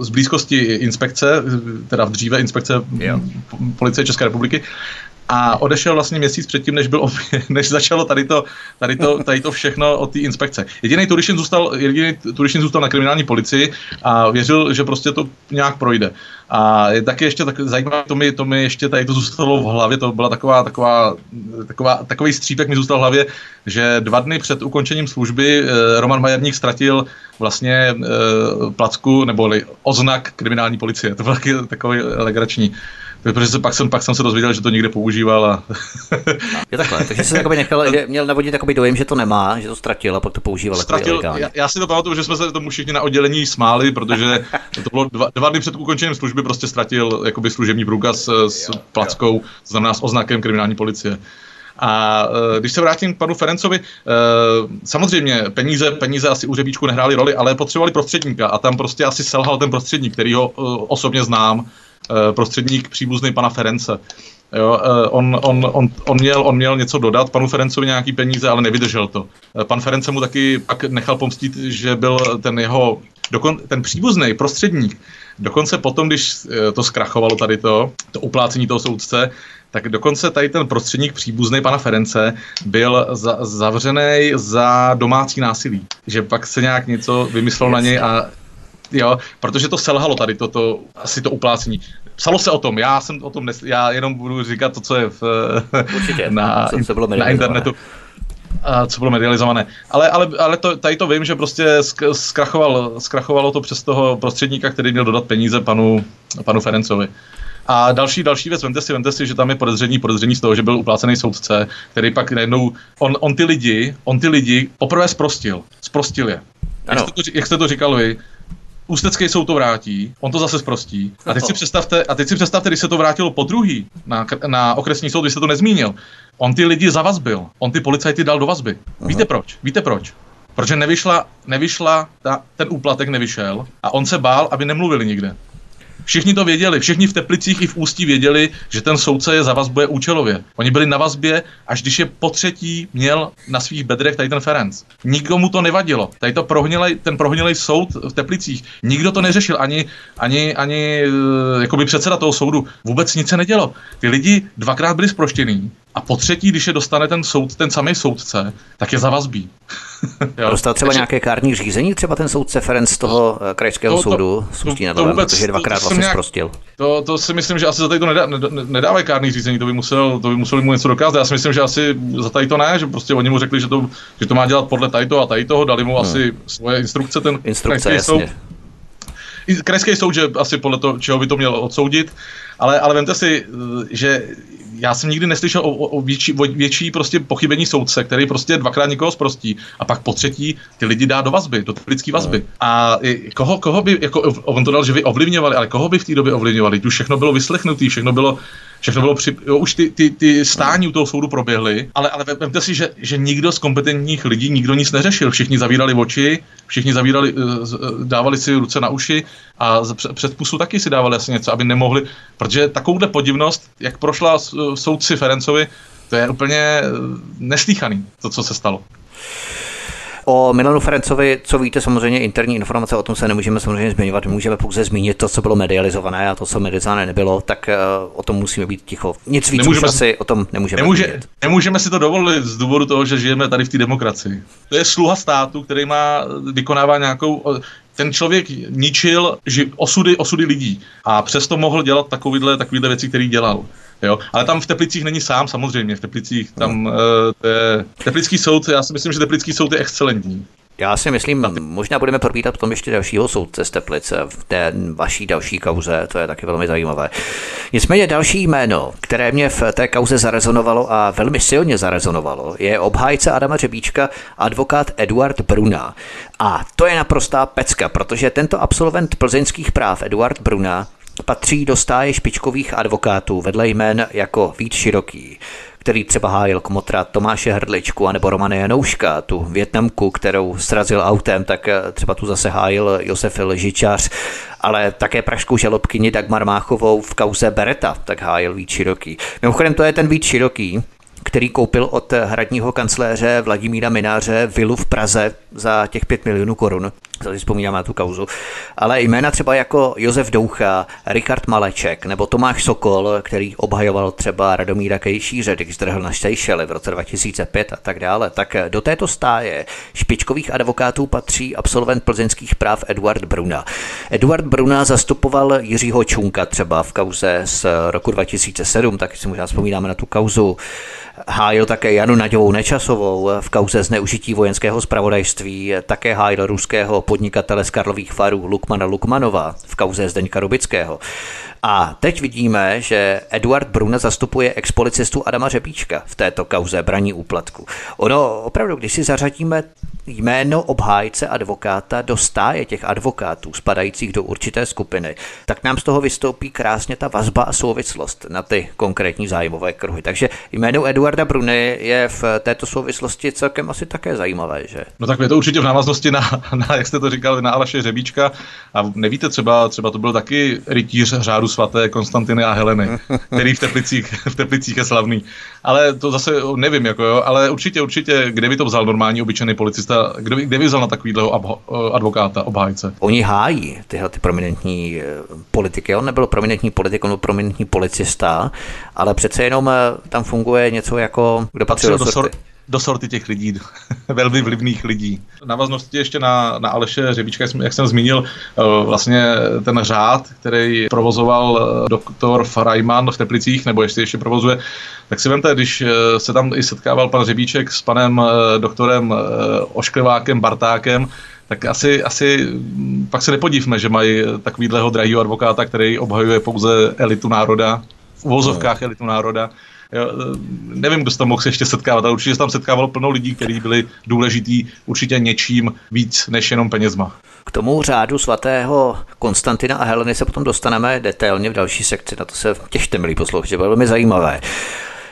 B: z blízkosti inspekce, teda v dříve inspekce yeah. policie České republiky, a odešel vlastně měsíc předtím, než, byl, než začalo tady to, tady to, tady to všechno od té inspekce. Jediný Turišin zůstal, jediný Turišin zůstal na kriminální policii a věřil, že prostě to nějak projde. A je taky ještě tak zajímavé, to mi, to mi ještě tady to zůstalo v hlavě, to byla taková, taková, taková, takový střípek mi zůstal v hlavě, že dva dny před ukončením služby eh, Roman Majerník ztratil vlastně eh, placku nebo oznak kriminální policie. To byl taky takový legrační. Protože se, pak, jsem, pak jsem se dozvěděl, že to někde používal. A...
A: je takhle, takže jsem nechal, že měl navodit takový dojem, že to nemá, že to ztratil a pak to používal.
B: Ztratil, já, já, si to pamatuju, že jsme se tomu všichni na oddělení smáli, protože to bylo dva, dva dny před ukončením služby, prostě ztratil jakoby služební průkaz s, s plackou, to znamená s oznakem kriminální policie. A e, když se vrátím k panu Ferencovi, e, samozřejmě peníze, peníze asi u Řebíčku nehrály roli, ale potřebovali prostředníka a tam prostě asi selhal ten prostředník, který ho e, osobně znám Eh, prostředník příbuzný pana Ference. Jo, eh, on, on, on, on, měl, on měl něco dodat panu Ferencovi nějaký peníze, ale nevydržel to. Eh, pan Ference mu taky pak nechal pomstit, že byl ten jeho, dokon, ten příbuzný prostředník, dokonce potom, když to zkrachovalo tady to, to uplácení toho soudce, tak dokonce tady ten prostředník příbuzný pana Ference byl za, zavřený za domácí násilí. Že pak se nějak něco vymyslel na něj a jo, protože to selhalo tady, toto, asi to uplácení. Psalo se o tom, já jsem o tom, nes, já jenom budu říkat to, co je v,
A: Určitě,
B: na,
A: co, co bylo
B: na internetu a co bylo medializované. Ale, ale, ale to, tady to vím, že prostě zkrachoval, zkrachovalo to přes toho prostředníka, který měl dodat peníze panu, panu Ferencovi. A další, další věc, vemte si, vemte si, že tam je podezření, podezření z toho, že byl uplácený soudce, který pak najednou, on, on ty lidi, on ty lidi poprvé zprostil, zprostil je. Jak jste, to, jak jste to říkal vy, Ústecký soud to vrátí, on to zase zprostí. A teď si představte, a teď si představte, když se to vrátilo po druhý na, na okresní soud, když se to nezmínil. On ty lidi zavazbil, on ty policajty dal do vazby. Aha. Víte proč? Víte proč? Protože nevyšla, nevyšla ta, ten úplatek nevyšel a on se bál, aby nemluvili nikde. Všichni to věděli, všichni v Teplicích i v Ústí věděli, že ten soudce je zavazbuje účelově. Oni byli na vazbě, až když je po třetí měl na svých bedrech tady ten Ferenc. Nikomu to nevadilo. Tady to prohnilej, ten prohnilý soud v Teplicích. Nikdo to neřešil, ani, ani, ani eh, jakoby předseda toho soudu. Vůbec nic se nedělo. Ty lidi dvakrát byli zproštěný a po třetí, když je dostane ten soud, ten samý soudce, tak je za vazbí.
A: Dostal třeba Takže... nějaké kární řízení, třeba ten soudce Ferenc z toho eh, krajského to, soudu s to, to vůbec, protože dvakrát to, vlastně nějak, zprostil.
B: To, to si myslím, že asi za tady to nedá, nedávají kární řízení, to by musel, to by museli mu něco dokázat. Já si myslím, že asi za tady to ne, že prostě oni mu řekli, že to, že to má dělat podle tady toho a tady toho, dali mu hmm. asi svoje instrukce, ten
A: instrukce, jasně. soud.
B: Krajský soud, že asi podle toho, čeho by to měl odsoudit, ale, ale vemte si, že já jsem nikdy neslyšel o, o, větší, o větší prostě pochybení soudce, který prostě dvakrát někoho zprostí a pak po třetí ty lidi dá do vazby, do lidské vazby. No. A koho, koho by, jako on to dal, že vy ovlivňovali, ale koho by v té době ovlivňovali? Tu všechno bylo vyslechnutý, všechno bylo, všechno bylo při, jo, už ty, ty, ty stání u toho soudu proběhly, ale, ale vemte si, že, že nikdo z kompetentních lidí, nikdo nic neřešil, všichni zavírali oči, všichni zavírali, eh, eh, dávali si ruce na uši a před pusu taky si dávali asi něco, aby nemohli, protože takovouhle podivnost, jak prošla soudci Ferencovi, to je úplně eh, neslíchaný, to, co se stalo.
A: O Milanu Ferencovi, co víte, samozřejmě interní informace, o tom se nemůžeme samozřejmě zmiňovat, můžeme pouze zmínit to, co bylo medializované a to, co medializované nebylo, tak uh, o tom musíme být ticho. Nic víc nemůžeme, už asi o tom nemůžeme
B: nemůže, Nemůžeme si to dovolit z důvodu toho, že žijeme tady v té demokracii. To je sluha státu, který má, vykonává nějakou, ten člověk ničil ži, osudy, osudy lidí a přesto mohl dělat takovýhle, takovýhle věci, které dělal. Jo? Ale tam v Teplicích není sám, samozřejmě. V Teplicích tam uh, je, Teplický soud, já si myslím, že Teplický soud je excelentní.
A: Já si myslím, možná budeme probítat potom ještě dalšího soudce z Teplice v té vaší další kauze, to je taky velmi zajímavé. Nicméně další jméno, které mě v té kauze zarezonovalo a velmi silně zarezonovalo, je obhájce Adama Řebíčka, advokát Eduard Bruna. A to je naprostá pecka, protože tento absolvent plzeňských práv Eduard Bruna patří do stáje špičkových advokátů vedle jmén jako Vít Široký, který třeba hájil kmotra Tomáše Hrdličku anebo Romane Janouška, tu Větnamku, kterou srazil autem, tak eh, třeba tu zase hájil Josef Lžičář, ale také pražskou žalobkyni Dagmar Máchovou v kauze Bereta, tak hájil Vít Široký. Mimochodem to je ten Vít Široký, který koupil od hradního kancléře Vladimíra Mináře vilu v Praze za těch 5 milionů korun. Si vzpomínám na tu kauzu. Ale jména třeba jako Josef Doucha, Richard Maleček nebo Tomáš Sokol, který obhajoval třeba Radomíra Kejšíře, když zdrhl na Štejšely v roce 2005 a tak dále, tak do této stáje špičkových advokátů patří absolvent plzeňských práv Eduard Bruna. Eduard Bruna zastupoval Jiřího Čunka třeba v kauze z roku 2007, tak si možná vzpomínáme na tu kauzu Hájil také Janu Naďovou Nečasovou v kauze zneužití vojenského spravodajství, také hájil ruského podnikatele z Karlových farů Lukmana Lukmanova v kauze Zdeňka Rubického. A teď vidíme, že Eduard Bruna zastupuje expolicistu Adama Řepíčka v této kauze braní úplatku. Ono opravdu, když si zařadíme jméno obhájce advokáta do stáje těch advokátů spadajících do určité skupiny, tak nám z toho vystoupí krásně ta vazba a souvislost na ty konkrétní zájmové kruhy. Takže jméno Eduarda Bruny je v této souvislosti celkem asi také zajímavé, že?
B: No tak je to určitě v návaznosti na, na jak jste to říkal, na Aleše Řebíčka. A nevíte, třeba, třeba to byl taky rytíř řádu svaté Konstantiny a Heleny, který v Teplicích, v Teplicích je slavný. Ale to zase nevím, jako jo, ale určitě, určitě, kde by to vzal normální obyčejný policista, kde by, kde by vzal na takovýhleho advokáta, obhájce?
A: Oni hájí tyhle ty prominentní eh, politiky. On nebyl prominentní politik, on byl prominentní policista, ale přece jenom eh, tam funguje něco jako, kdo patřil do,
B: do, sor- do sorty těch lidí, velmi vlivných lidí. Navaznosti ještě na, na Aleše Řebíčka, jak jsem zmínil, eh, vlastně ten řád, který provozoval eh, doktor Frajman v Teplicích, nebo ještě ještě provozuje, tak si vemte, když eh, se tam i setkával pan Řebíček s panem doktorem Ošklivákem Bartákem, tak asi, asi pak se nepodívme, že mají takovýhleho drahého advokáta, který obhajuje pouze elitu národa, v uvozovkách no. elitu národa. Nevím, kdo se tam mohl ještě setkávat, ale určitě se tam setkávalo plno lidí, kteří byli důležitý určitě něčím víc než jenom penězma.
A: K tomu řádu svatého Konstantina a Heleny se potom dostaneme detailně v další sekci. Na to se těšte, milí posluchači, velmi zajímavé.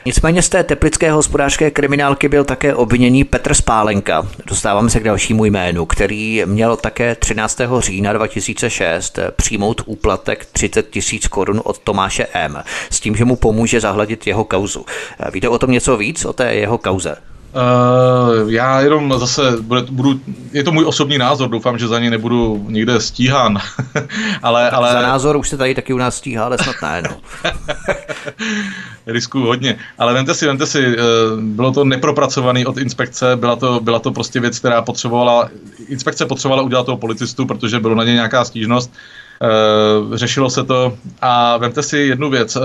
A: Nicméně z té teplické hospodářské kriminálky byl také obviněný Petr Spálenka. Dostáváme se k dalšímu jménu, který měl také 13. října 2006 přijmout úplatek 30 tisíc korun od Tomáše M. s tím, že mu pomůže zahladit jeho kauzu. Víte o tom něco víc, o té jeho kauze?
B: Uh, já jenom zase bude, budu, je to můj osobní názor, doufám, že za ně nebudu nikde stíhán. ale, ale...
A: Za názor už se tady taky u nás stíhá, ale snad ne, no.
B: Riskuju hodně. Ale vemte si, vemte si, uh, bylo to nepropracovaný od inspekce, byla to, byla to prostě věc, která potřebovala, inspekce potřebovala udělat toho policistu, protože bylo na ně nějaká stížnost, uh, řešilo se to a vemte si jednu věc, uh,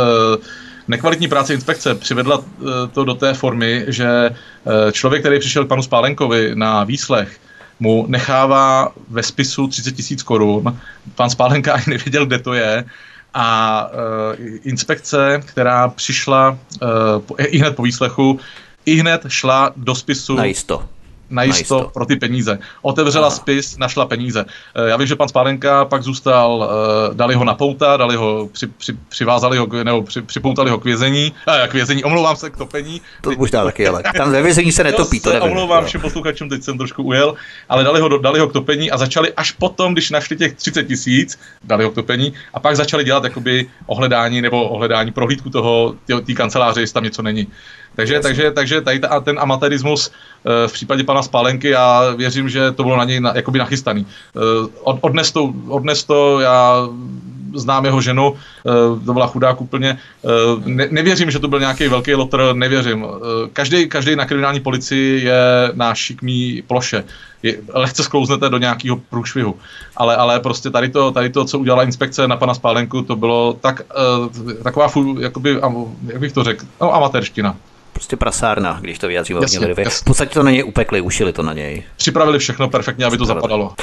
B: nekvalitní práce inspekce přivedla eh, to do té formy, že eh, člověk, který přišel panu Spálenkovi na výslech, mu nechává ve spisu 30 tisíc korun. Pan Spálenka ani nevěděl, kde to je. A uh, inspekce, která přišla i hned po výslechu, i hned šla do spisu. Najisto, najisto pro ty peníze. Otevřela Aha. spis, našla peníze. Eh, já vím, že pan Spálenka pak zůstal, eh, dali ho na pouta, dali ho, při, při, přivázali ho, nebo při, připoutali ho k vězení, eh, k vězení, omlouvám se, k topení.
A: To možná taky, ale tam ve vězení se netopí, to nevím.
B: Omlouvám všem posluchačům, teď jsem trošku ujel, ale dali ho, dali ho k topení a začali až potom, když našli těch 30 tisíc, dali ho k topení a pak začali dělat jakoby ohledání nebo ohledání prohlídku toho, té kanceláře, jestli tam něco není. Takže, takže, takže tady ta, ten amatérismus eh, v případě pana Spálenky, já věřím, že to bylo na něj na, jakoby nachystaný. Eh, od, odnes, to, odnes to, já znám jeho ženu, eh, to byla chudák úplně. Ne, nevěřím, že to byl nějaký velký lotr, nevěřím. Každý, každý na kriminální policii je na šikmý ploše. Je, lehce sklouznete do nějakého průšvihu. Ale, ale prostě tady to, tady to, co udělala inspekce na pana Spálenku, to bylo tak, taková, jakoby, jak bych to řekl, no, amatérština
A: prostě prasárna, když to vyjádří hodně lidově. V podstatě to na něj upekli, ušili to na něj.
B: Připravili všechno perfektně, aby to zapadalo.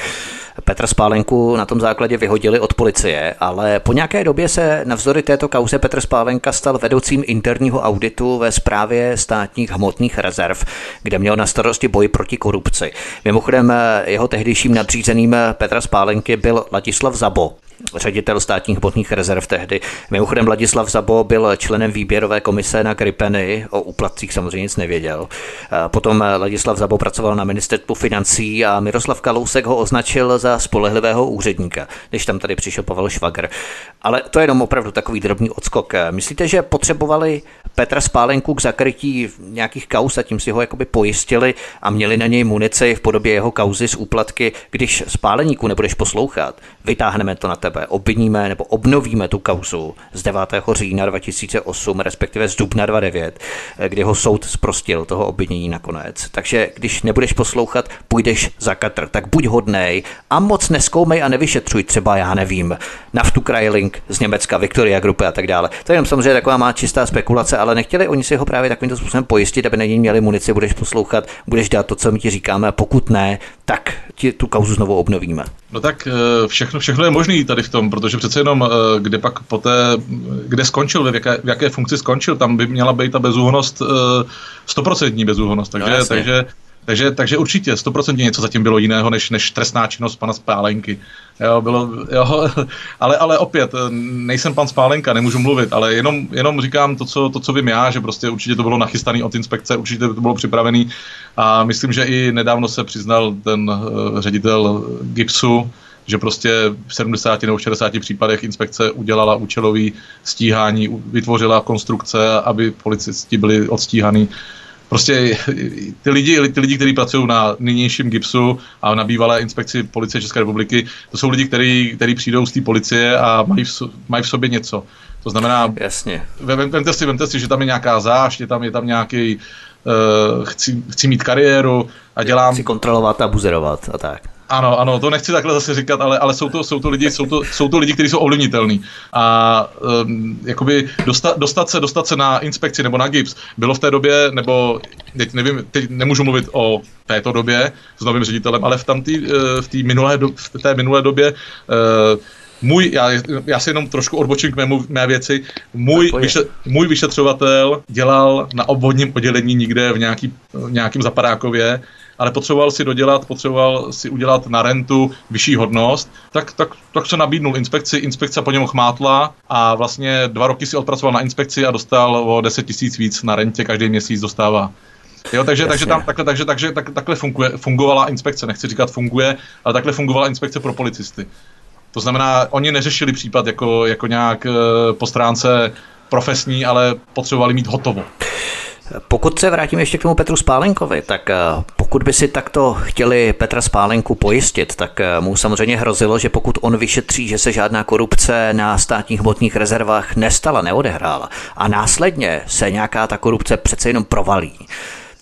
A: Petra Spálenku na tom základě vyhodili od policie, ale po nějaké době se navzdory této kauze Petr Spálenka stal vedoucím interního auditu ve správě státních hmotných rezerv, kde měl na starosti boj proti korupci. Mimochodem jeho tehdejším nadřízeným Petra Spálenky byl Ladislav Zabo, ředitel státních hmotných rezerv tehdy. Mimochodem Vladislav Zabo byl členem výběrové komise na Gripeny, o úplatcích samozřejmě nic nevěděl. Potom Ladislav Zabo pracoval na ministerstvu financí a Miroslav Kalousek ho označil za spolehlivého úředníka, když tam tady přišel Pavel Švagr. Ale to je jenom opravdu takový drobný odskok. Myslíte, že potřebovali Petra Spálenku k zakrytí nějakých kaus a tím si ho jakoby pojistili a měli na něj munici v podobě jeho kauzy z úplatky, když spáleníku nebudeš poslouchat, vytáhneme to na tebe, obviníme nebo obnovíme tu kauzu z 9. října 2008, respektive z dubna 29, kdy ho soud zprostil toho obvinění nakonec. Takže když nebudeš poslouchat, půjdeš za katr. Tak buď hodnej a moc neskoumej a nevyšetřuj třeba, já nevím, naftu Krajlink z Německa, Victoria Grupy a tak dále. To je jenom samozřejmě taková má čistá spekulace, ale nechtěli oni si ho právě takovýmto způsobem pojistit, aby na něj měli munici, budeš poslouchat, budeš dát to, co my ti říkáme, a pokud ne, tak ti tu kauzu znovu obnovíme.
B: No tak eh, všechno, všechno je možné tady v tom, protože přece jenom, eh, kde pak poté, kde skončil, v jaké, v jaké funkci skončil, tam by měla být ta bezúhonost, eh, stoprocentní bezúhonost, takže, no, takže takže, takže určitě, stoprocentně něco zatím bylo jiného, než, než trestná činnost pana Spálenky. Jo, bylo, jo, ale, ale opět, nejsem pan Spálenka, nemůžu mluvit, ale jenom, jenom říkám to co, to, co vím já, že prostě určitě to bylo nachystané od inspekce, určitě to bylo připravené a myslím, že i nedávno se přiznal ten uh, ředitel GIPSu, že prostě v 70 nebo 60 případech inspekce udělala účelový stíhání, vytvořila konstrukce, aby policisti byli odstíhaní prostě ty lidi, ty lidi, kteří pracují na nynějším GIPSu a na bývalé inspekci policie České republiky, to jsou lidi, kteří přijdou z té policie a mají v, mají v sobě něco. To znamená,
A: Jasně.
B: Vemte si, vemte si, že tam je nějaká zášť, je tam, je tam nějaký chci, chci mít kariéru a dělám...
A: Chci kontrolovat a buzerovat a tak.
B: Ano, ano, to nechci takhle zase říkat, ale, ale jsou, to, jsou to lidi, jsou to, jsou to lidi, kteří jsou ovlivnitelní. A um, jakoby dostat, dostat, se, dostat se na inspekci nebo na GIPS bylo v té době, nebo teď nevím, teď nemůžu mluvit o této době s novým ředitelem, ale v, tamtý, eh, v, tý minulé, do, v té minulé době uh, můj, já, já si jenom trošku odbočím k mému, mé věci, můj, vyše, můj vyšetřovatel dělal na obvodním oddělení někde v nějaký, nějakým zapadákově ale potřeboval si dodělat, potřeboval si udělat na rentu vyšší hodnost, tak, tak, tak se nabídnul inspekci, inspekce po něm chmátla a vlastně dva roky si odpracoval na inspekci a dostal o 10 tisíc víc na rentě, každý měsíc dostává. Jo, takže, takže, tam, takhle, takže, takže tak, takhle funguje, fungovala inspekce, nechci říkat funguje, ale takhle fungovala inspekce pro policisty. To znamená, oni neřešili případ jako, jako nějak e, po stránce profesní, ale potřebovali mít hotovo.
A: Pokud se vrátím ještě k tomu Petru Spálenkovi, tak eh, pokud by si takto chtěli Petra Spálenku pojistit, tak eh, mu samozřejmě hrozilo, že pokud on vyšetří, že se žádná korupce na státních hmotných rezervách nestala, neodehrála a následně se nějaká ta korupce přece jenom provalí,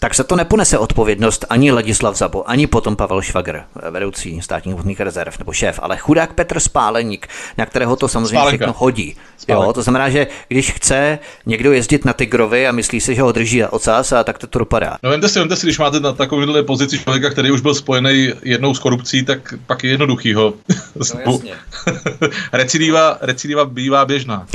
A: tak se to neponese odpovědnost ani Ladislav Zabo, ani potom Pavel Švagr, vedoucí státních hmotných rezerv nebo šéf, ale chudák Petr Spáleník, na kterého to samozřejmě Spálenka. všechno hodí. Jo, to znamená, že když chce někdo jezdit na Tigrovi a myslí si, že ho drží ocas, a tak to, to dopadá.
B: No vemte si, vemte si, když máte na takovéhle pozici člověka, který už byl spojený jednou s korupcí, tak pak je jednoduchý ho. No, recidiva, recidiva bývá běžná.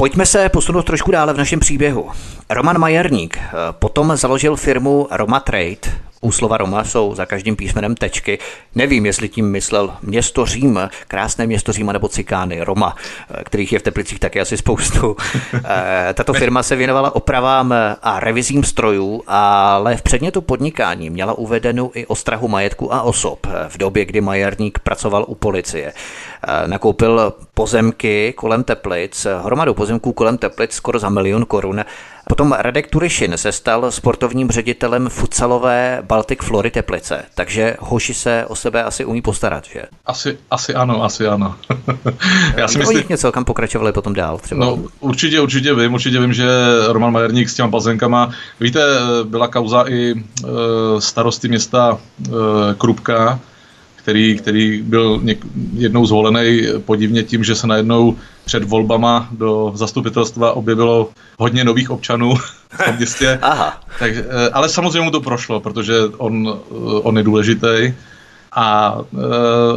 A: Pojďme se posunout trošku dále v našem příběhu. Roman Majerník eh, potom založil firmu Roma Trade, u slova Roma jsou za každým písmenem tečky. Nevím, jestli tím myslel město Řím, krásné město Říma nebo Cikány, Roma, kterých je v Teplicích taky asi spoustu. Eh, tato firma se věnovala opravám a revizím strojů, ale v předmětu podnikání měla uvedenou i ostrahu majetku a osob v době, kdy Majerník pracoval u policie. Eh, nakoupil pozemky kolem Teplic, hromadu pozemků kolem Teplic skoro za milion korun Potom Radek Turišin se stal sportovním ředitelem futsalové Baltic Flory Teplice, takže hoši se o sebe asi umí postarat, že?
B: Asi, asi ano, asi ano.
A: Já si myslím... něco, kam pokračovali potom dál třeba?
B: No, určitě, určitě vím, určitě vím, že Roman Majerník s těma bazenkama, víte, byla kauza i e, starosty města e, Krupka, který, který byl něk, jednou zvolený podivně tím, že se najednou před volbama do zastupitelstva objevilo hodně nových občanů v tom městě.
A: Aha.
B: Tak, eh, ale samozřejmě mu to prošlo, protože on, eh, on je důležitý. A uh,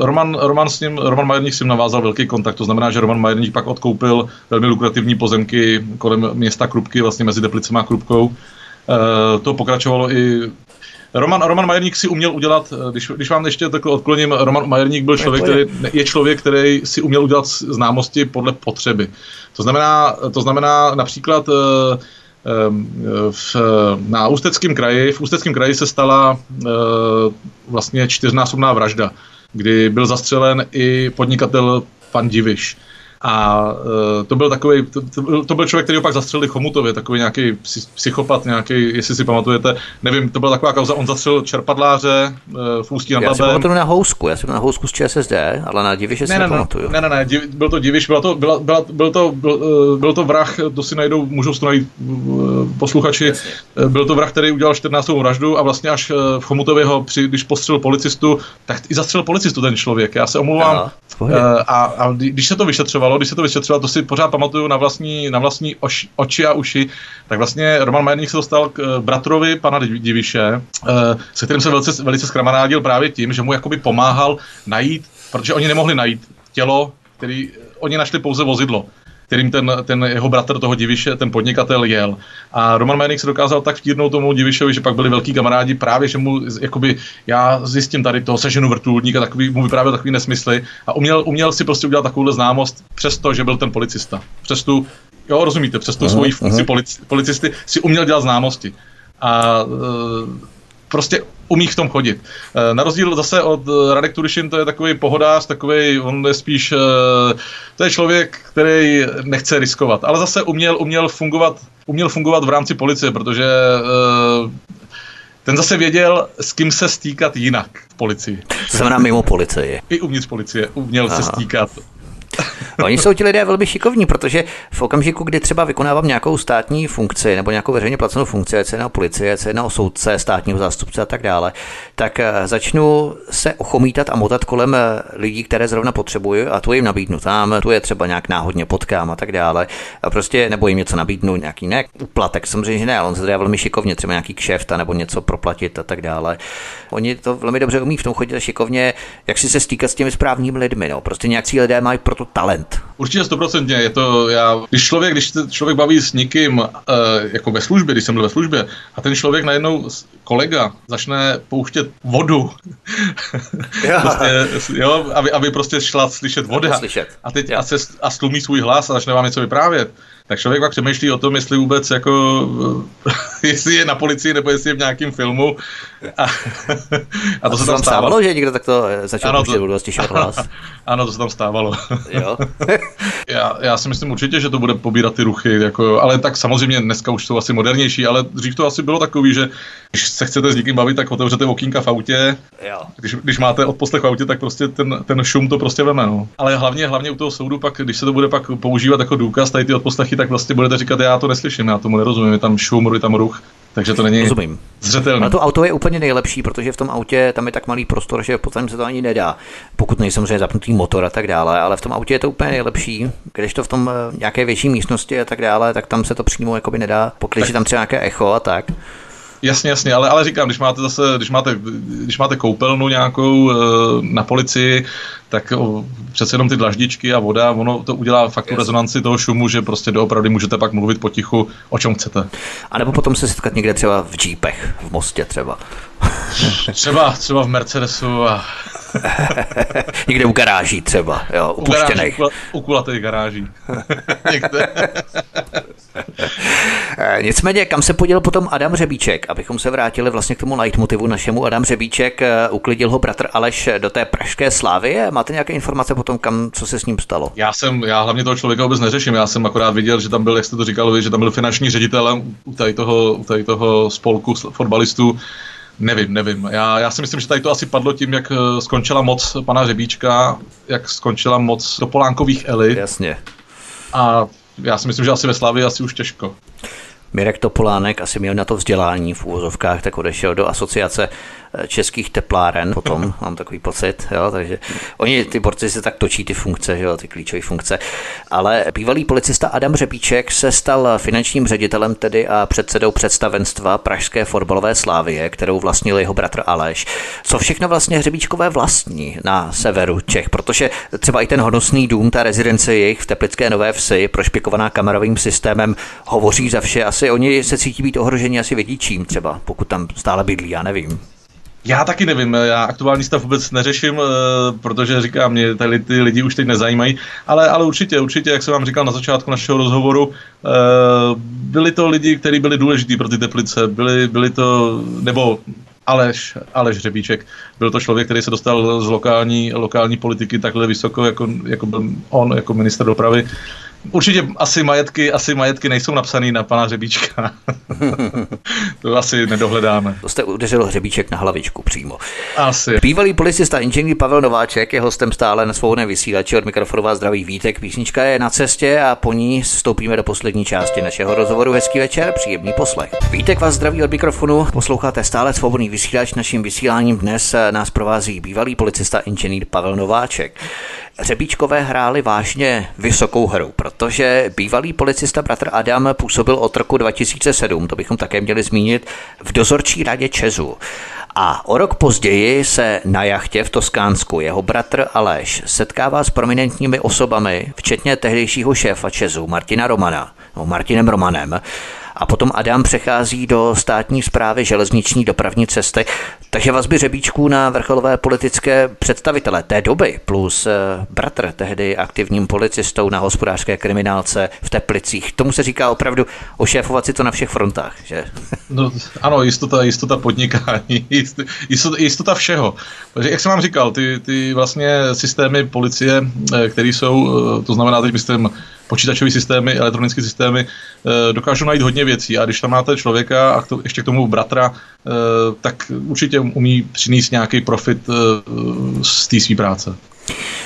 B: Roman, Roman, s ním, Roman Majerník s ním navázal velký kontakt, to znamená, že Roman Majerník pak odkoupil velmi lukrativní pozemky kolem města Krupky, vlastně mezi Deplicem a Krupkou. Uh, to pokračovalo i Roman, Roman Majerník si uměl udělat, eh, když, když vám ještě takhle odkloním, Roman Majerník byl člověk, který je člověk, který si uměl udělat známosti podle potřeby. To znamená, to znamená například eh, v, na Ústeckém kraji, v Ústeckém kraji se stala eh, vlastně čtyřnásobná vražda, kdy byl zastřelen i podnikatel pan Diviš. A uh, to byl takový, to, to, to byl člověk, který opak zastřelili Chomutově, takový nějaký psychopat, nějaký, jestli si pamatujete, nevím, to byla taková kauza, on zastřelil čerpadláře uh, v Ústí nad
A: Já si pamatuju na Housku, já jsem na Housku z ČSSD, ale na Diviše si
B: ne, ne,
A: nepamatuju.
B: Ne, ne, ne, div, byl to Diviš, byla to, byla, byla, byl, to, byl, uh, byl to vrah, to si najdou, můžou to najít uh, posluchači, Jasně. byl to vrah, který udělal 14. vraždu a vlastně až v Chomutově ho, při, když postřelil policistu, tak i zastřelil policistu ten člověk, já se omlouvám. Aha, uh, a, a když se to vyšetřovalo, vyšetřovalo, když se to vyšetřovalo, to si pořád pamatuju na vlastní, na vlastní oš, oči a uši, tak vlastně Roman Majerník se dostal k uh, bratrovi pana Diviše, uh, se kterým se velice, velice zkramarádil právě tím, že mu jakoby pomáhal najít, protože oni nemohli najít tělo, který, oni našli pouze vozidlo kterým ten, ten jeho bratr toho Diviše, ten podnikatel jel. A Roman Majerník se dokázal tak vtírnout tomu Divišovi, že pak byli velký kamarádi právě, že mu, jakoby, já zjistím tady to, seženu vrtulník a takový, mu vyprávěl takový nesmysly a uměl, uměl si prostě udělat takovouhle známost přesto, že byl ten policista. Přes tu, jo, rozumíte, přes tu svoji funkci polici, policisty si uměl dělat známosti. A e, prostě umí v tom chodit. Eh, na rozdíl zase od eh, Radek Turišin, to je takový pohodář, takový, on je spíš, eh, to je člověk, který nechce riskovat, ale zase uměl, uměl fungovat, uměl fungovat v rámci policie, protože ten zase věděl, s kým se stýkat jinak v policii.
A: Znamená mimo policii.
B: I uvnitř policie uměl Aha. se stýkat
A: Oni jsou ti lidé velmi šikovní, protože v okamžiku, kdy třeba vykonávám nějakou státní funkci nebo nějakou veřejně placenou funkci, ať se jedná o policie, ať se jedná o soudce, státního zástupce a tak dále, tak eh, začnu se ochomítat a motat kolem eh, lidí, které zrovna potřebuju a tu jim nabídnu tam, tu je třeba nějak náhodně potkám a tak dále. A prostě nebo jim něco nabídnu, nějaký ne, uplatek, samozřejmě že ne, ale on se velmi šikovně, třeba nějaký kšeft nebo něco proplatit a tak dále. Oni to velmi dobře umí v tom chodit šikovně, jak si se stýkat s těmi správnými lidmi. No. Prostě nějaký lidé mají proto talent.
B: Určitě stoprocentně. Je to, já, když člověk, když člověk baví s někým uh, jako ve službě, když jsem byl ve službě, a ten člověk najednou kolega začne pouštět vodu. prostě, jo, aby, aby prostě šla slyšet voda.
A: Slyšet.
B: A teď a, se, a stlumí svůj hlas a začne vám něco vyprávět tak člověk pak přemýšlí o tom, jestli vůbec jako, jestli je na policii nebo jestli je v nějakém filmu.
A: A, a to, to se tam stávalo. stávalo, že někdo takto eh, začal ano, to, vlastně hlas?
B: Ano, to se tam stávalo. Jo. já, já si myslím určitě, že to bude pobírat ty ruchy, jako, ale tak samozřejmě dneska už jsou asi modernější, ale dřív to asi bylo takový, že když se chcete s někým bavit, tak otevřete okýnka v autě. Jo. Když, když máte odposlech v autě, tak prostě ten, ten šum to prostě veme. No. Ale hlavně, hlavně u toho soudu, pak, když se to bude pak používat jako důkaz, tady ty odposlechy, tak vlastně budete říkat, já to neslyším, já tomu nerozumím, je tam šum, je tam ruch. Takže to není Rozumím. zřetelné.
A: A to auto je úplně nejlepší, protože v tom autě tam je tak malý prostor, že v podstatě se to ani nedá, pokud nejsem samozřejmě zapnutý motor a tak dále, ale v tom autě je to úplně nejlepší. Když to v tom eh, nějaké větší místnosti a tak dále, tak tam se to přímo jakoby nedá, pokud je tam třeba nějaké echo a tak.
B: Jasně, jasně, ale, ale říkám, když máte zase, když máte, když máte koupelnu nějakou e, na policii, tak o, přece jenom ty dlaždičky a voda, ono to udělá fakt tu rezonanci toho šumu, že prostě doopravdy můžete pak mluvit potichu, o čem chcete.
A: A nebo potom se setkat někde třeba v džípech, v mostě třeba.
B: třeba, třeba v Mercedesu a
A: Někde u garáží třeba, jo, upuštěných. U,
B: u kulatých garáží.
A: Eh, nicméně, kam se poděl potom Adam Řebíček, abychom se vrátili vlastně k tomu leitmotivu našemu. Adam Řebíček eh, uklidil ho bratr Aleš do té pražské slávy. Máte nějaké informace potom, kam, co se s ním stalo?
B: Já jsem, já hlavně toho člověka vůbec neřeším. Já jsem akorát viděl, že tam byl, jak jste to říkal, že tam byl finanční ředitel u tady toho, u tady toho spolku fotbalistů Nevím, nevím. Já, já si myslím, že tady to asi padlo tím, jak eh, skončila moc pana Řebíčka, jak skončila moc Topolánkových elit.
A: Jasně.
B: A já si myslím, že asi ve Slavii asi už těžko.
A: Mirek Topolánek asi měl na to vzdělání v úvozovkách, tak odešel do asociace českých tepláren potom, mám takový pocit, jo, takže oni, ty borci se tak točí ty funkce, jo, ty klíčové funkce, ale bývalý policista Adam Řepíček se stal finančním ředitelem tedy a předsedou představenstva Pražské fotbalové slávie, kterou vlastnil jeho bratr Aleš. Co všechno vlastně Hřebíčkové vlastní na severu Čech, protože třeba i ten honosný dům, ta rezidence jejich v Teplické Nové Vsi, prošpikovaná kamerovým systémem, hovoří za vše. Asi oni se cítí být ohroženi asi vědí čím třeba, pokud tam stále bydlí, já nevím.
B: Já taky nevím, já aktuální stav vůbec neřeším, eh, protože říkám, mě tady ty lidi už teď nezajímají, ale, ale určitě, určitě, jak jsem vám říkal na začátku našeho rozhovoru, eh, byli to lidi, kteří byli důležití pro ty teplice, byli, byli to, nebo Aleš, Aleš Řebíček, byl to člověk, který se dostal z lokální, lokální politiky takhle vysoko, jako, jako byl on, jako minister dopravy. Určitě asi majetky, asi majetky nejsou napsaný na pana Hřebíčka. to asi nedohledáme.
A: To jste udeřil Hřebíček na hlavičku přímo.
B: Asi.
A: Bývalý policista inženýr Pavel Nováček je hostem stále na svobodném vysílači od mikrofonu vás zdraví Vítek. Písnička je na cestě a po ní vstoupíme do poslední části našeho rozhovoru. Hezký večer, příjemný poslech. Vítek vás zdraví od mikrofonu, posloucháte stále svobodný vysílač. Naším vysíláním dnes nás provází bývalý policista inženýr Pavel Nováček. Řebíčkové hráli vážně vysokou hru, protože bývalý policista bratr Adam působil od roku 2007, to bychom také měli zmínit, v dozorčí radě Čezu. A o rok později se na jachtě v Toskánsku jeho bratr Aleš setkává s prominentními osobami, včetně tehdejšího šéfa Čezu Martina Romana, no Martinem Romanem, a potom Adam přechází do státní zprávy železniční dopravní cesty. Takže vazby řebíčků na vrcholové politické představitele té doby, plus eh, bratr tehdy aktivním policistou na hospodářské kriminálce v Teplicích. Tomu se říká opravdu ošéfovat si to na všech frontách, že?
B: No, ano, jistota, jistota podnikání, jistota, jistota všeho. Takže jak jsem vám říkal, ty, ty vlastně systémy policie, eh, které jsou, eh, to znamená teď myslím počítačové systémy, elektronické systémy eh, dokážou najít hodně věcí a když tam máte člověka a to, ještě k tomu bratra, eh, tak určitě umí přinést nějaký profit eh, z té své práce.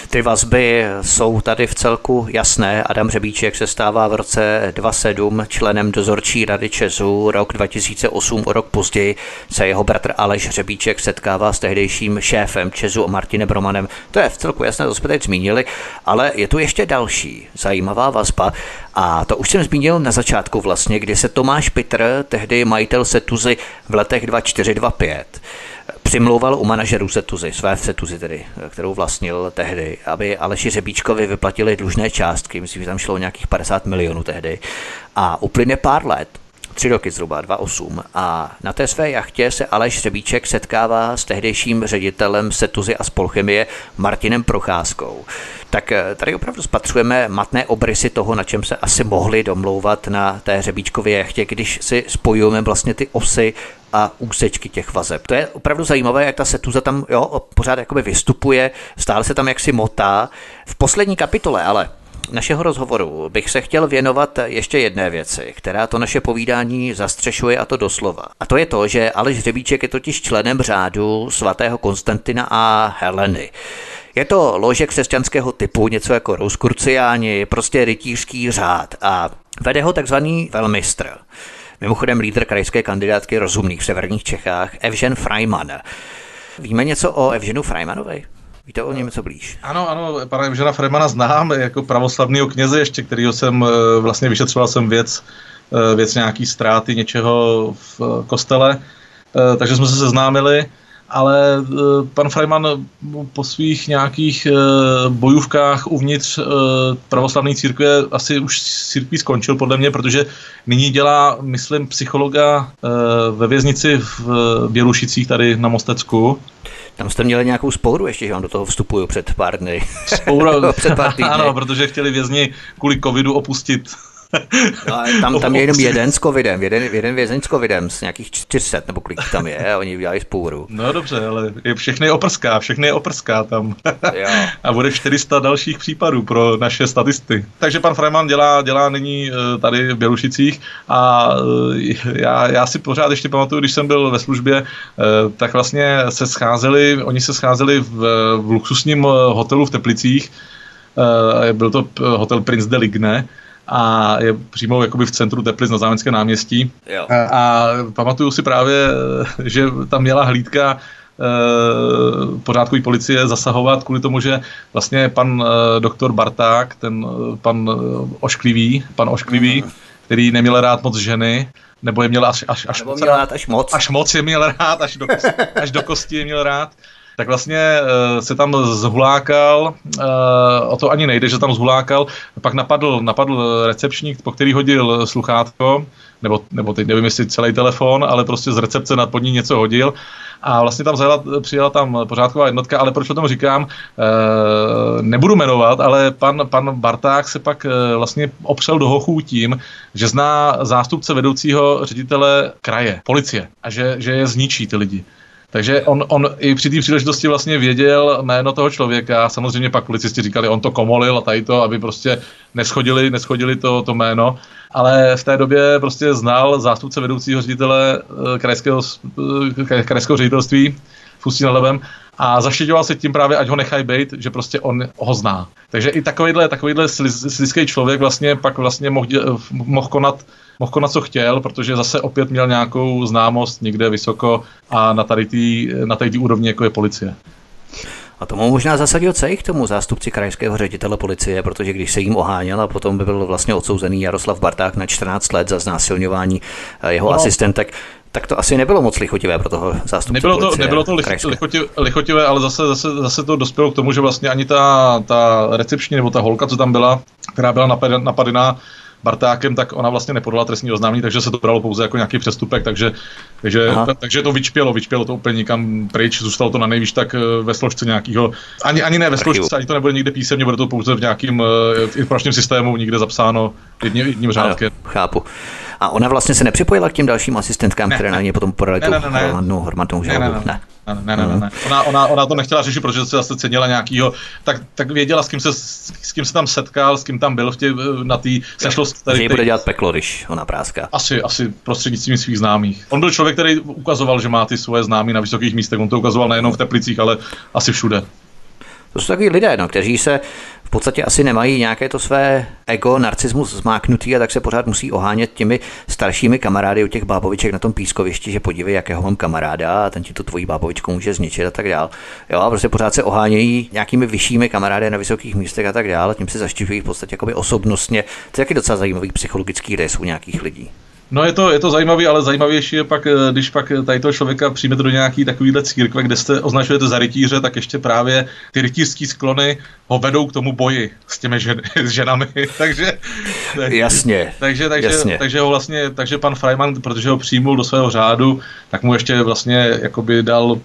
A: Ty vazby jsou tady v celku jasné. Adam Řebíček se stává v roce 27 členem dozorčí rady Česu. Rok 2008, o rok později, se jeho bratr Aleš Řebíček setkává s tehdejším šéfem Česu Martinem Bromanem. To je v celku jasné, to jsme teď zmínili, ale je tu ještě další zajímavá vazba. A to už jsem zmínil na začátku vlastně, kdy se Tomáš Pitr, tehdy majitel Setuzy v letech 2425, přimlouval u manažerů Setuzy, své Setuzy tedy, kterou vlastnil tehdy, aby Aleši Řebíčkovi vyplatili dlužné částky, myslím, že tam šlo o nějakých 50 milionů tehdy. A uplyne pár let, tři roky zhruba, 2,8. A na té své jachtě se Aleš Řebíček setkává s tehdejším ředitelem Setuzy a Spolchemie Martinem Procházkou. Tak eh, tady opravdu spatřujeme matné obrysy toho, na čem se asi mohli domlouvat na té Řebíčkově jachtě, když si spojujeme vlastně ty osy a úsečky těch vazeb. To je opravdu zajímavé, jak ta setuza tam jo, pořád jakoby vystupuje, stále se tam jaksi motá. V poslední kapitole ale našeho rozhovoru bych se chtěl věnovat ještě jedné věci, která to naše povídání zastřešuje a to doslova. A to je to, že Aleš Řebíček je totiž členem řádu svatého Konstantina a Heleny. Je to lože křesťanského typu, něco jako Rouskurciáni, prostě rytířský řád a vede ho takzvaný velmistr. Mimochodem lídr krajské kandidátky rozumných v severních Čechách, Evžen Freiman. Víme něco o Evženu Freimanovi? Víte o něm co blíž?
B: Ano, ano, pana Evžena Freimana znám jako pravoslavného kněze ještě, kterýho jsem eh, vlastně vyšetřoval jsem věc, eh, věc nějaký ztráty něčeho v eh, kostele, takže jsme se seznámili ale eh, pan Freiman po svých nějakých eh, bojůvkách uvnitř eh, pravoslavné církve asi už církví skončil podle mě, protože nyní dělá, myslím, psychologa ve věznici v Bělušicích tady na Mostecku.
A: Tam jste měli nějakou spouru ještě, že vám do toho vstupuju před pár dny.
B: Spoura, před pár týdny. Ano, protože chtěli vězni kvůli covidu opustit
A: No, tam, tam je jenom jeden s covidem, jeden, jeden vězeň s covidem, z nějakých 400 nebo kolik tam je a oni udělají spůru.
B: No dobře, ale je všechny oprská, všechny oprská tam. Jo. a bude 400 dalších případů pro naše statisty. Takže pan Freiman dělá, dělá nyní eh, tady v Bělušicích a eh, já, já si pořád ještě pamatuju, když jsem byl ve službě, eh, tak vlastně se scházeli, oni se scházeli v, v luxusním hotelu v Teplicích, byl to hotel Prince de Ligne, a je přímo jakoby v centru Teplic na Zámeckém náměstí. Jo. A, a pamatuju si právě, že tam měla hlídka e, pořádkový policie zasahovat kvůli tomu, že vlastně pan e, doktor Barták, ten e, pan e, Ošklivý, pan Ošklivý, mm. který neměl rád moc ženy, nebo je měl až, až, až,
A: nebo měl rád až moc.
B: Až moc je měl rád, až do, až do kosti je měl rád tak vlastně uh, se tam zhulákal, o to ani nejde, že tam zhulákal, pak napadl, napadl recepčník, po který hodil sluchátko, nebo, nebo teď nevím, jestli celý telefon, ale prostě z recepce nad pod ní něco hodil a vlastně tam zajela, přijela tam pořádková jednotka, ale proč o tom říkám, e, nebudu jmenovat, ale pan, pan Barták se pak e, vlastně opřel do hochů tím, že zná zástupce vedoucího ředitele kraje, policie a že, že je zničí ty lidi. Takže on, on i při té příležitosti vlastně věděl jméno toho člověka. Samozřejmě pak policisti říkali, on to komolil a tady to, aby prostě neschodili, neschodili to, to jméno. Ale v té době prostě znal zástupce vedoucího ředitele eh, krajského, eh, krajského ředitelství v nad Labem a zaštěďoval se tím právě, ať ho nechají být, že prostě on ho zná. Takže i takovýhle, takovýhle slizký člověk vlastně pak vlastně mohl, mohl konat mohl konat, co chtěl, protože zase opět měl nějakou známost někde vysoko a na tady tý, na tady tý úrovni, jako je policie.
A: A tomu možná zasadil cejch tomu zástupci krajského ředitele policie, protože když se jim oháněl a potom by byl vlastně odsouzený Jaroslav Barták na 14 let za znásilňování eh, jeho no. asistentek, tak to asi nebylo moc lichotivé pro toho zástupce
B: Nebylo
A: to,
B: nebylo to lichotivé, lichotivé, ale zase, zase, zase to dospělo k tomu, že vlastně ani ta, ta recepční nebo ta holka, co tam byla, která byla napadená, Bartákem, tak ona vlastně nepodala trestní oznámení, takže se to bralo pouze jako nějaký přestupek, takže, takže, takže to vyčpělo, vyčpělo to úplně nikam pryč, zůstalo to na nejvíc tak eh, ve složce nějakého, ani, ani ne ve složce, ani to nebude nikde písemně, bude to pouze v nějakém uh, informačním systému někde zapsáno jedním, jedním řádkem.
A: Ano, chápu. A ona vlastně se nepřipojila k těm dalším asistentkám, ne, které na ně potom podali ne, tu ne, ne, hromadnou, hromadnou žalobu? Ne, ne, ne. ne.
B: Ne, ne, ne, ne. Ona, ona, ona to nechtěla řešit, protože se zase cenila nějakýho, tak, tak věděla, s kým, se, s kým se tam setkal, s kým tam byl v tě, na té sešlosti.
A: Že bude dělat peklo, když ona práská.
B: Asi, asi prostřednictvím svých známých. On byl člověk, který ukazoval, že má ty svoje známí na vysokých místech. On to ukazoval nejenom v Teplicích, ale asi všude.
A: To jsou takový lidé, no, kteří se podstatě asi nemají nějaké to své ego, narcismus zmáknutý a tak se pořád musí ohánět těmi staršími kamarády u těch báboviček na tom pískovišti, že podívej, jakého mám kamaráda a ten ti tu tvoji bábovičku může zničit a tak dál. Jo, a prostě pořád se ohánějí nějakými vyššími kamarády na vysokých místech a tak dále, a tím se zaštiťují v podstatě jakoby osobnostně. To je taky docela zajímavý psychologický rys u nějakých lidí.
B: No je to, je to zajímavé, ale zajímavější je pak, eh, když pak tady toho člověka přijmete do nějaký takovýhle církve, kde jste označujete za rytíře, tak ještě právě ty rytířské sklony ho vedou k tomu boji s těmi žen, s ženami. takže,
A: jasně,
B: takže, takže,
A: jasně.
B: takže ho vlastně, takže pan Freiman, protože ho přijmul do svého řádu, tak mu ještě vlastně jakoby dal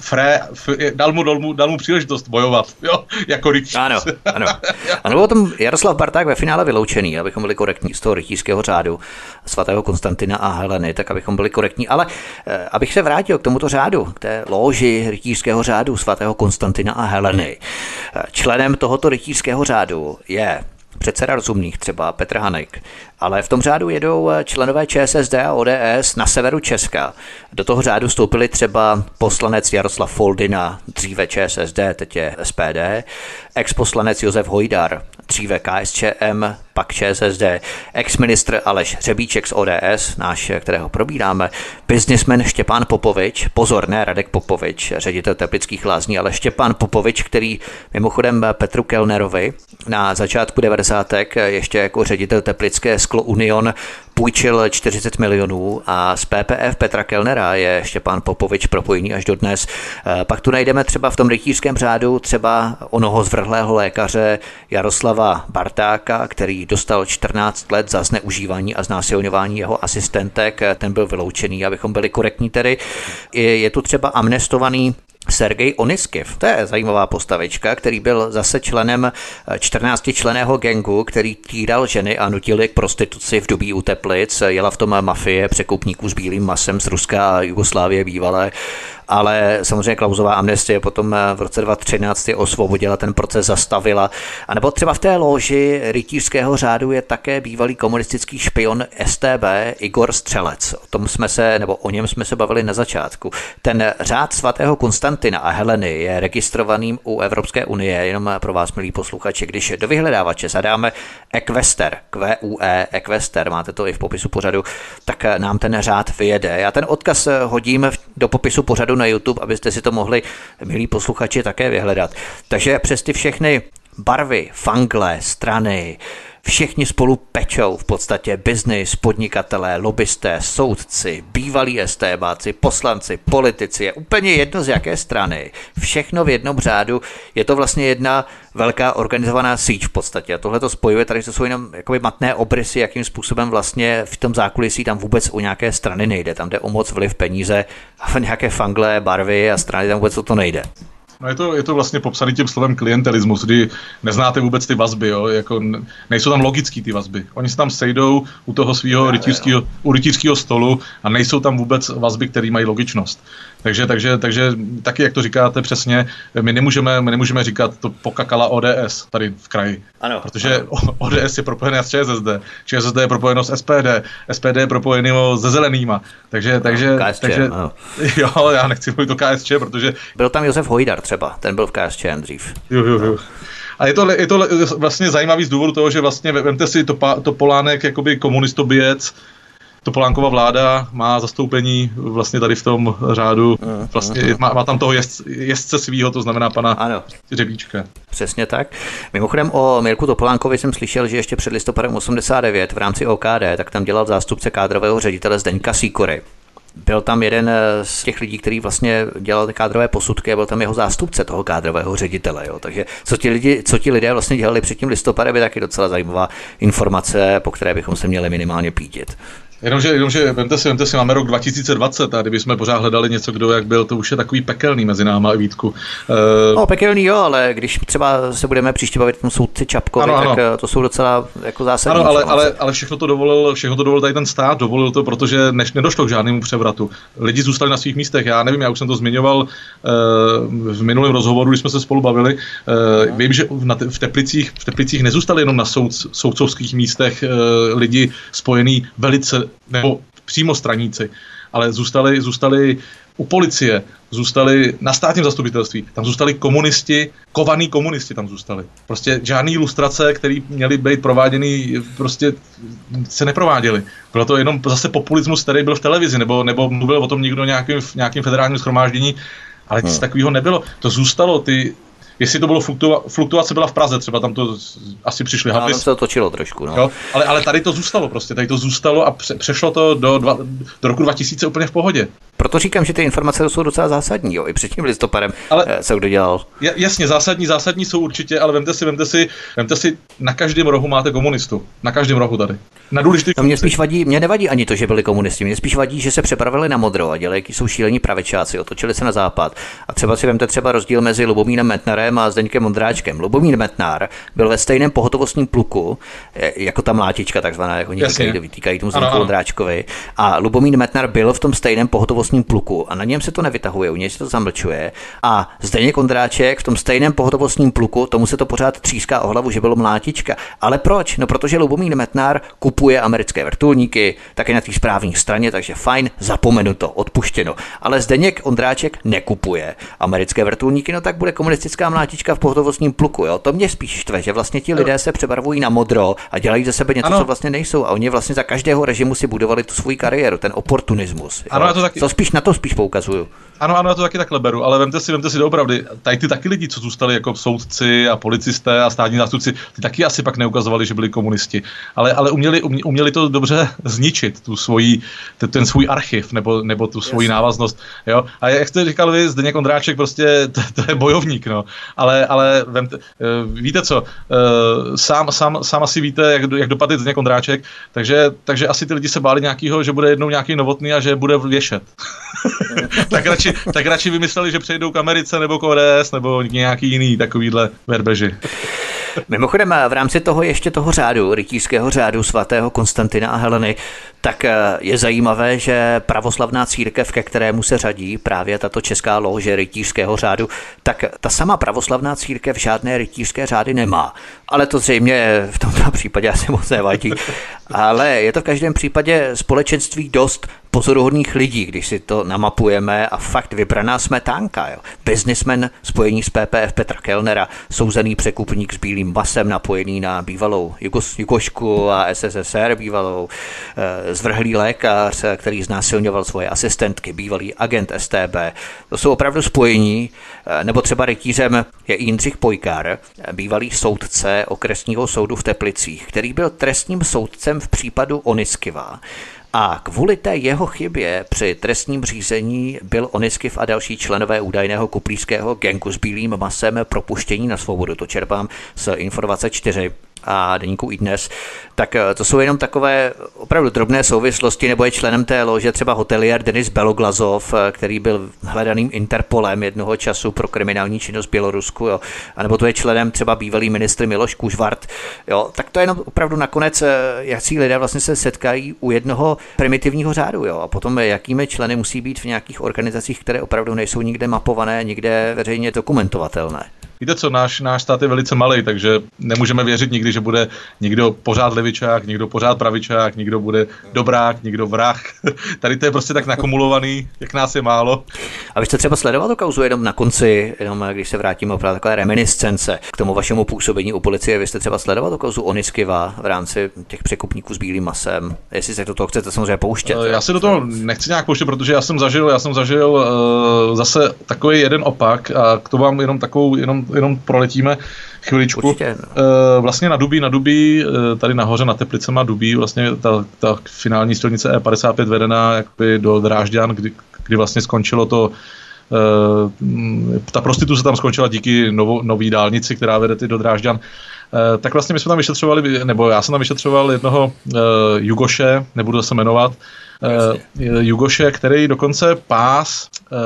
B: Fré, f, dal, mu, dal, mu, dal mu příležitost bojovat, jo, jako rytíř.
A: Ano, ano. Ano, o tom Jaroslav Barták ve finále vyloučený, abychom byli korektní z toho rytířského řádu svatého Konstantina a Heleny, tak abychom byli korektní. Ale eh, abych se vrátil k tomuto řádu, k té loži rytířského řádu svatého Konstantina a Heleny. Eh, členem tohoto rytířského řádu je předseda rozumných, třeba Petr Hanek, ale v tom řádu jedou eh, členové ČSSD a ODS na severu Česka. Do toho řádu stoupili třeba poslanec Jaroslav Foldina, dříve ČSSD, teď je SPD, ex-poslanec Josef Hojdar, dříve KSČM, pak ČSSD, ex-ministr Aleš Řebíček z ODS, náš, kterého probíráme, biznismen Štěpán Popovič, pozor, ne Radek Popovič, ředitel Teplických lázní, ale Štěpán Popovič, který mimochodem Petru Kellnerovi na začátku 90. ještě jako ředitel Teplické Sklo Union půjčil 40 milionů a z PPF Petra Kellnera je Štěpán Popovič propojený až do dnes. Eh, pak tu najdeme třeba v tom rytířském řádu třeba onoho zvrhlého lékaře Jaroslava Bartáka, který dostal 14 let za zneužívání a znásilňování jeho asistentek. Ten byl vyloučený, abychom byli korektní tedy. Je tu třeba amnestovaný Sergej Oniskiv, to je zajímavá postavička, který byl zase členem 14 členého gengu, který týral ženy a nutil je k prostituci v dobí u Teplic. Jela v tom mafie překupníků s bílým masem z Ruska a Jugoslávie bývalé ale samozřejmě Klausová amnestie potom eh, v roce 2013 je osvobodila, ten proces zastavila. A nebo třeba v té loži rytířského řádu je také bývalý komunistický špion STB Igor Střelec. O tom jsme se, nebo o něm jsme se bavili na začátku. Ten řád svatého Konstantina a Heleny je registrovaným u Evropské unie, jenom pro vás, milí posluchači, když do vyhledávače zadáme Equester, QUE, Equester, máte to i v popisu pořadu, tak nám ten řád vyjede. Já ten odkaz hodím do popisu pořadu na YouTube, abyste si to mohli, milí posluchači, také vyhledat. Takže přes ty všechny barvy, fangle, strany, Všichni spolu pečou v podstatě biznis, podnikatelé, lobbysté, soudci, bývalí estébáci, poslanci, politici, je úplně jedno z jaké strany. Všechno v jednom řádu. Je to vlastně jedna velká organizovaná síť v podstatě. A tohle to spojuje, tady to jsou jenom jakoby matné obrysy, jakým způsobem vlastně v tom zákulisí tam vůbec u nějaké strany nejde. Tam jde o moc vliv peníze a nějaké fangle, barvy a strany tam vůbec o to nejde.
B: No je to, je to vlastně popsaný tím slovem klientelismus, kdy neznáte vůbec ty vazby, jo? Jako nejsou tam logický ty vazby. Oni se tam sejdou u toho svého rytířského, u rytířského stolu a nejsou tam vůbec vazby, které mají logičnost. Takže, takže, takže taky, jak to říkáte přesně, my nemůžeme, my nemůžeme říkat to pokakala ODS tady v kraji.
A: Ano.
B: Protože
A: ano.
B: ODS je propojená s ČSSD, ČSSD je propojeno s SPD, SPD je propojeno se zelenýma. Takže, takže,
A: KSČ,
B: takže
A: ano.
B: jo, já nechci mluvit o KSČ, protože...
A: Byl tam Josef Hojdar třeba, ten byl v KSČM dřív.
B: Jo, jo, jo. A je to, je to vlastně zajímavý z důvodu toho, že vlastně, vemte si to, to Polánek jakoby komunistoběc, Topolánkova vláda má zastoupení vlastně tady v tom řádu, vlastně má, má tam toho jezdce, jezdce svýho, to znamená pana ano. Řebíčka.
A: Přesně tak. Mimochodem o Mirku Topolánkovi jsem slyšel, že ještě před listopadem 89 v rámci OKD, tak tam dělal zástupce kádrového ředitele Zdeňka Sýkory. Byl tam jeden z těch lidí, který vlastně dělal ty kádrové posudky a byl tam jeho zástupce toho kádrového ředitele. Jo. Takže co ti, lidi, co ti lidé vlastně dělali před tím listopadem je taky docela zajímavá informace, po které bychom se měli minimálně pídit.
B: Jenomže, jenomže vemte si, vemte si, máme rok 2020 a kdybychom pořád hledali něco, kdo jak byl, to už je takový pekelný mezi náma, Vítku. Uh...
A: No, pekelný jo, ale když třeba se budeme příště bavit o tom soudci Čapkovi, ano, tak ano. Eh, to jsou docela jako zásadní
B: Ano, ale, ale, ale všechno to dovolil, všechno to dovolil tady ten stát, dovolil to, protože než nedošlo k žádnému převratu. Lidi zůstali na svých místech, já nevím, já už jsem to zmiňoval uh, v minulém rozhovoru, když jsme se spolu bavili. Uh, vím, že v, v, Teplicích, v Teplicích nezůstali jenom na soud, soudcovských místech uh, lidi spojení velice nebo přímo straníci, ale zůstali, zůstali u policie, zůstali na státním zastupitelství, tam zůstali komunisti, kovaný komunisti tam zůstali. Prostě žádný ilustrace, které měly být prováděny, prostě se neprováděly. Bylo to jenom zase populismus, který byl v televizi, nebo, nebo mluvil o tom někdo nějakým, v nějakým federálním schromáždění, ale nic hmm. takového nebylo. To zůstalo, ty, jestli to bylo fluktua, fluktuace byla v Praze, třeba tam to asi přišli.
A: Tam se to točilo trošku, no. Jo,
B: ale, ale tady to zůstalo prostě, tady to zůstalo a pře, přešlo to do, dva, do roku 2000 úplně v pohodě.
A: Proto říkám, že ty informace jsou docela zásadní, jo, i před tím listopadem ale, eh, se kdo dělal.
B: Jasně, zásadní, zásadní jsou určitě, ale vemte si, vemte si, vemte si, na každém rohu máte komunistu. Na každém rohu tady. Na důležitý
A: no, mě spíš vadí, mě nevadí ani to, že byli komunisti, mě spíš vadí, že se přepravili na modro a dělají, jsou šílení pravečáci, otočili se na západ. A třeba si vemte třeba rozdíl mezi Lubomínem Metnarem a Zdeňkem Mondráčkem. Lubomír Metnar byl ve stejném pohotovostním pluku, jako ta mlátička takzvaná, jako někdo vytýkají tomu Zdeňku Mondráčkovi. A Lubomír Metnar byl v tom stejném pohotovostním pluku a na něm se to nevytahuje, u něj se to zamlčuje. A Zdeněk Kondráček v tom stejném pohotovostním pluku, tomu se to pořád tříská o hlavu, že bylo mlátička. Ale proč? No protože Lubomír Metnár kupuje americké vrtulníky, taky na té správní straně, takže fajn, zapomenu to, odpuštěno. Ale Zdeněk Ondráček nekupuje americké vrtulníky, no tak bude komunistická mlátička v pohotovostním pluku. Jo? To mě spíš štve, že vlastně ti lidé se přebarvují na modro a dělají ze sebe něco, ano. co vlastně nejsou. A oni vlastně za každého režimu si budovali tu svoji kariéru, ten oportunismus. Jo? Ano, to, taky... to spíš na to spíš poukazuju.
B: Ano, ano, já to taky takhle beru, ale vemte si, vemte si doopravdy, tady ty taky lidi, co zůstali jako soudci a policisté a státní zástupci, ty taky asi pak neukazovali, že byli komunisti, ale, ale uměli, uměli to dobře zničit, tu svoji, ten, svůj archiv nebo, nebo tu svoji návaznost. Jo? A jak jste říkal vy, Zdeněk Ondráček prostě to, to je bojovník, no. Ale, ale vemte, uh, víte co, uh, sám, sám, sám asi víte, jak, jak dopadl Zdeněk Ondráček, takže, takže asi ty lidi se báli nějakého, že bude jednou nějaký novotný a že bude věšet. tak, radši, tak radši vymysleli, že přejdou k Americe nebo k ODS nebo nějaký jiný takovýhle verbeži.
A: Mimochodem, v rámci toho ještě toho řádu, rytířského řádu svatého Konstantina a Heleny, tak eh, je zajímavé, že pravoslavná církev, ke kterému se řadí právě tato česká lože rytířského řádu, tak ta sama pravoslavná církev žádné rytířské řády nemá. Ale to zřejmě v tomto případě asi moc nevadí. Ale je to v každém případě společenství dost pozoruhodných lidí, když si to namapujeme a fakt vybraná smetánka. Jo. Businessman spojení s PPF Petra Kellnera, souzený překupník s bílým basem napojený na bývalou Jugos, Jugošku a SSSR bývalou, e, zvrhlý lékař, který znásilňoval svoje asistentky, bývalý agent STB. To jsou opravdu spojení, e, nebo třeba rytířem je Jindřich Pojkar, bývalý soudce okresního soudu v Teplicích, který byl trestním soudcem v případu Oniskiva. A kvůli té jeho chybě při trestním řízení byl Oniskyv a další členové údajného kuplíského gengu s bílým masem propuštění na svobodu. To čerpám z informace 4 a deníku i dnes, tak eh, to jsou jenom takové opravdu drobné souvislosti, nebo je členem té lože třeba hotelier Denis Beloglazov, eh, který byl hledaným Interpolem jednoho času pro kriminální činnost v Bělorusku, jo. a nebo to je členem třeba bývalý ministr Miloš Kužvart, jo. tak to je jenom opravdu nakonec, eh, jaký lidé vlastně se setkají u jednoho primitivního řádu, jo. a potom jakými členy musí být v nějakých organizacích, které opravdu nejsou nikde mapované, nikde veřejně dokumentovatelné.
B: Víte co, náš, náš stát je velice malý, takže nemůžeme věřit nikdy, že bude někdo pořád levičák, někdo pořád pravičák, někdo bude dobrák, někdo vrah. Tady to je prostě tak nakumulovaný, jak nás je málo.
A: A vy jste třeba sledoval to kauzu jenom na konci, jenom když se vrátíme opravdu takové reminiscence k tomu vašemu působení u policie, vy jste třeba sledoval to kauzu Oniskiva v rámci těch překupníků s bílým masem. Jestli se do toho chcete samozřejmě pouštět.
B: Já se do toho nechci nějak pouštět, protože já jsem zažil, já jsem zažil uh, zase takový jeden opak a k tomu mám jenom takovou, jenom jenom proletíme chviličku. Určitě. E, vlastně na Dubí, na Dubí, e, tady nahoře na Teplicema Dubí, vlastně ta, ta finální silnice E55 vedená jakoby do Drážďan, kdy, kdy vlastně skončilo to e, ta prostituce tam skončila díky novo, nový dálnici, která vede ty do Drážďan. Tak vlastně my jsme tam vyšetřovali, nebo já jsem tam vyšetřoval jednoho Jugoše, nebudu se jmenovat, uh, Jugoše, který dokonce pás uh,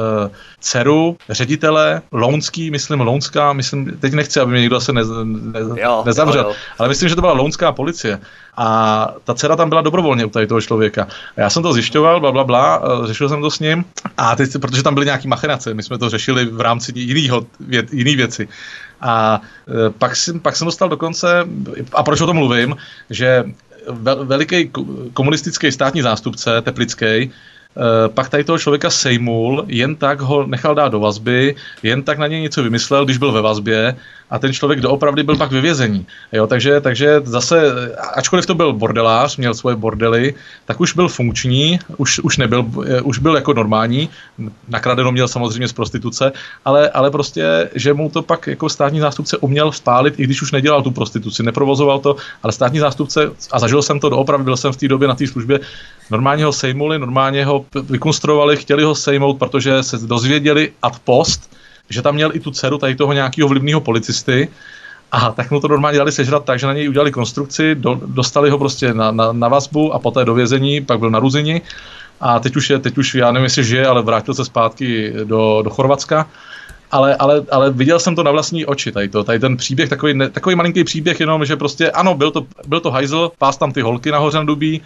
B: dceru ředitele Lounský, myslím Lounská, myslím, teď nechci, aby mě někdo se ne, ne, jo, nezavřel, jo, jo. ale myslím, že to byla Lounská policie. A ta dcera tam byla dobrovolně u tady toho člověka. A já jsem to zjišťoval, bla, bla, bla, řešil jsem to s ním. A teď, protože tam byly nějaký machinace, my jsme to řešili v rámci jinýho, vě, jiný věci. A pak, jsem, pak jsem dostal dokonce, a proč o tom mluvím, že veliký komunistický státní zástupce teplický pak tady toho člověka sejmul, jen tak ho nechal dát do vazby, jen tak na něj něco vymyslel, když byl ve vazbě a ten člověk doopravdy byl pak ve vězení. Jo, takže, takže zase, ačkoliv to byl bordelář, měl svoje bordely, tak už byl funkční, už, už nebyl, eh, už byl jako normální, nakradeno měl samozřejmě z prostituce, ale, ale prostě, že mu to pak jako státní zástupce uměl vpálit, i když už nedělal tu prostituci, neprovozoval to, ale státní zástupce, a zažil jsem to doopravdy, byl jsem v té době na té službě, normálně ho sejmuli, normálně ho vykonstruovali, chtěli ho sejmout, protože se dozvěděli ad post, že tam měl i tu dceru tady toho nějakého vlivného policisty, a tak mu to normálně dali sežrat tak, že na něj udělali konstrukci, do, dostali ho prostě na, na, na vazbu a poté do vězení, pak byl na Ruzini a teď už je, teď už, já nevím, jestli žije, ale vrátil se zpátky do, do Chorvatska. Ale, ale, ale viděl jsem to na vlastní oči, tady, to, tady ten příběh, takový, ne, takový malinký příběh, jenom, že prostě, ano, byl to, byl to hajzl, pás tam ty holky nahoře na dubí,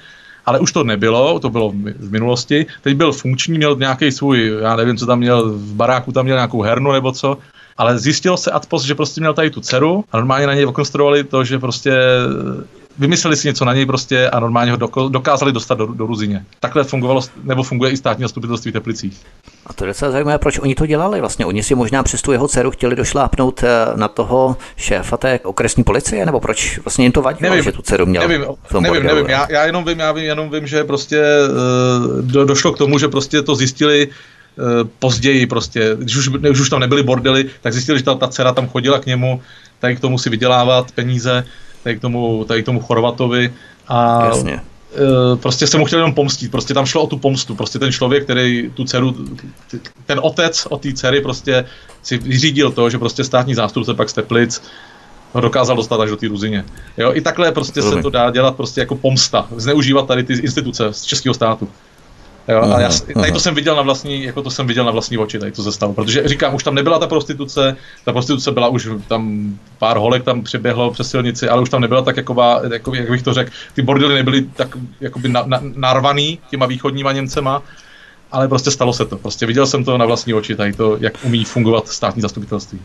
B: ale už to nebylo, to bylo v minulosti. Teď byl funkční, měl nějaký svůj, já nevím, co tam měl, v baráku tam měl nějakou hernu nebo co, ale zjistilo se ad post, že prostě měl tady tu dceru a normálně na něj okonstruovali to, že prostě vymysleli si něco na něj prostě a normálně ho dokázali dostat do, do Ruzině. Takhle fungovalo, nebo funguje i státní zastupitelství v Teplicích.
A: A to je docela zajímavé, proč oni to dělali vlastně. Oni si možná přes tu jeho dceru chtěli došlápnout eh, na toho šéfa té okresní policie, nebo proč vlastně jim to vadilo, nevím, že tu dceru měl?
B: Nevím, nevím, nevím. Já, já, jenom vím, já vím, jenom vím, že prostě uh, do, došlo k tomu, že prostě to zjistili uh, později prostě, když už, když už tam nebyly bordely, tak zjistili, že ta, ta dcera tam chodila k němu, tady k tomu si vydělávat peníze, tady k tomu, tady k tomu Chorvatovi a Jasně. Uh, prostě se mu chtěl jenom pomstit, prostě tam šlo o tu pomstu, prostě ten člověk, který tu dceru, ten otec od té dcery prostě si vyřídil to, že prostě státní zástupce pak z Teplic ho dokázal dostat až do té ruzině. Jo, i takhle prostě se to dá dělat prostě jako pomsta, zneužívat tady ty instituce z českého státu. Jo, a já, tady to jsem viděl na vlastní, jako to jsem viděl na vlastní oči, tady to se stalo, protože říkám, už tam nebyla ta prostituce, ta prostituce byla už tam pár holek tam přeběhlo přes silnici, ale už tam nebyla tak jaková, jako, jak bych to řekl, ty bordely nebyly tak jakoby na, na, narvaný těma východníma Němcema, ale prostě stalo se to. Prostě viděl jsem to na vlastní oči, tady to, jak umí fungovat státní zastupitelství.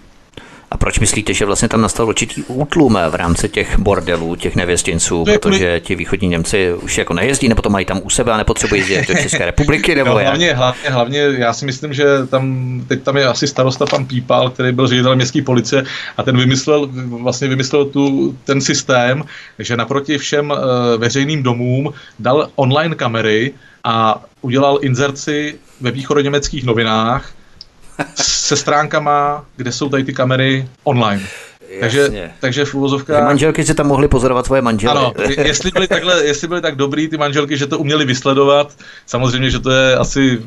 A: A proč myslíte, že vlastně tam nastal určitý útlum v rámci těch bordelů, těch nevěstěnců, protože ti východní Němci už jako nejezdí, nebo to mají tam u sebe a nepotřebují jezdit do České republiky, nebo no,
B: hlavně, hlavně, hlavně, já si myslím, že tam, teď tam je asi starosta pan Pípal, který byl ředitel městské policie a ten vymyslel, vlastně vymyslel tu, ten systém, že naproti všem uh, veřejným domům dal online kamery a udělal inzerci ve východoněmeckých novinách, se stránkama, kde jsou tady ty kamery online. Takže, takže v úvozovkách...
A: manželky si tam mohly pozorovat svoje manžely.
B: Ano, jestli byly, takhle, jestli byly tak dobrý ty manželky, že to uměli vysledovat, samozřejmě, že to je asi,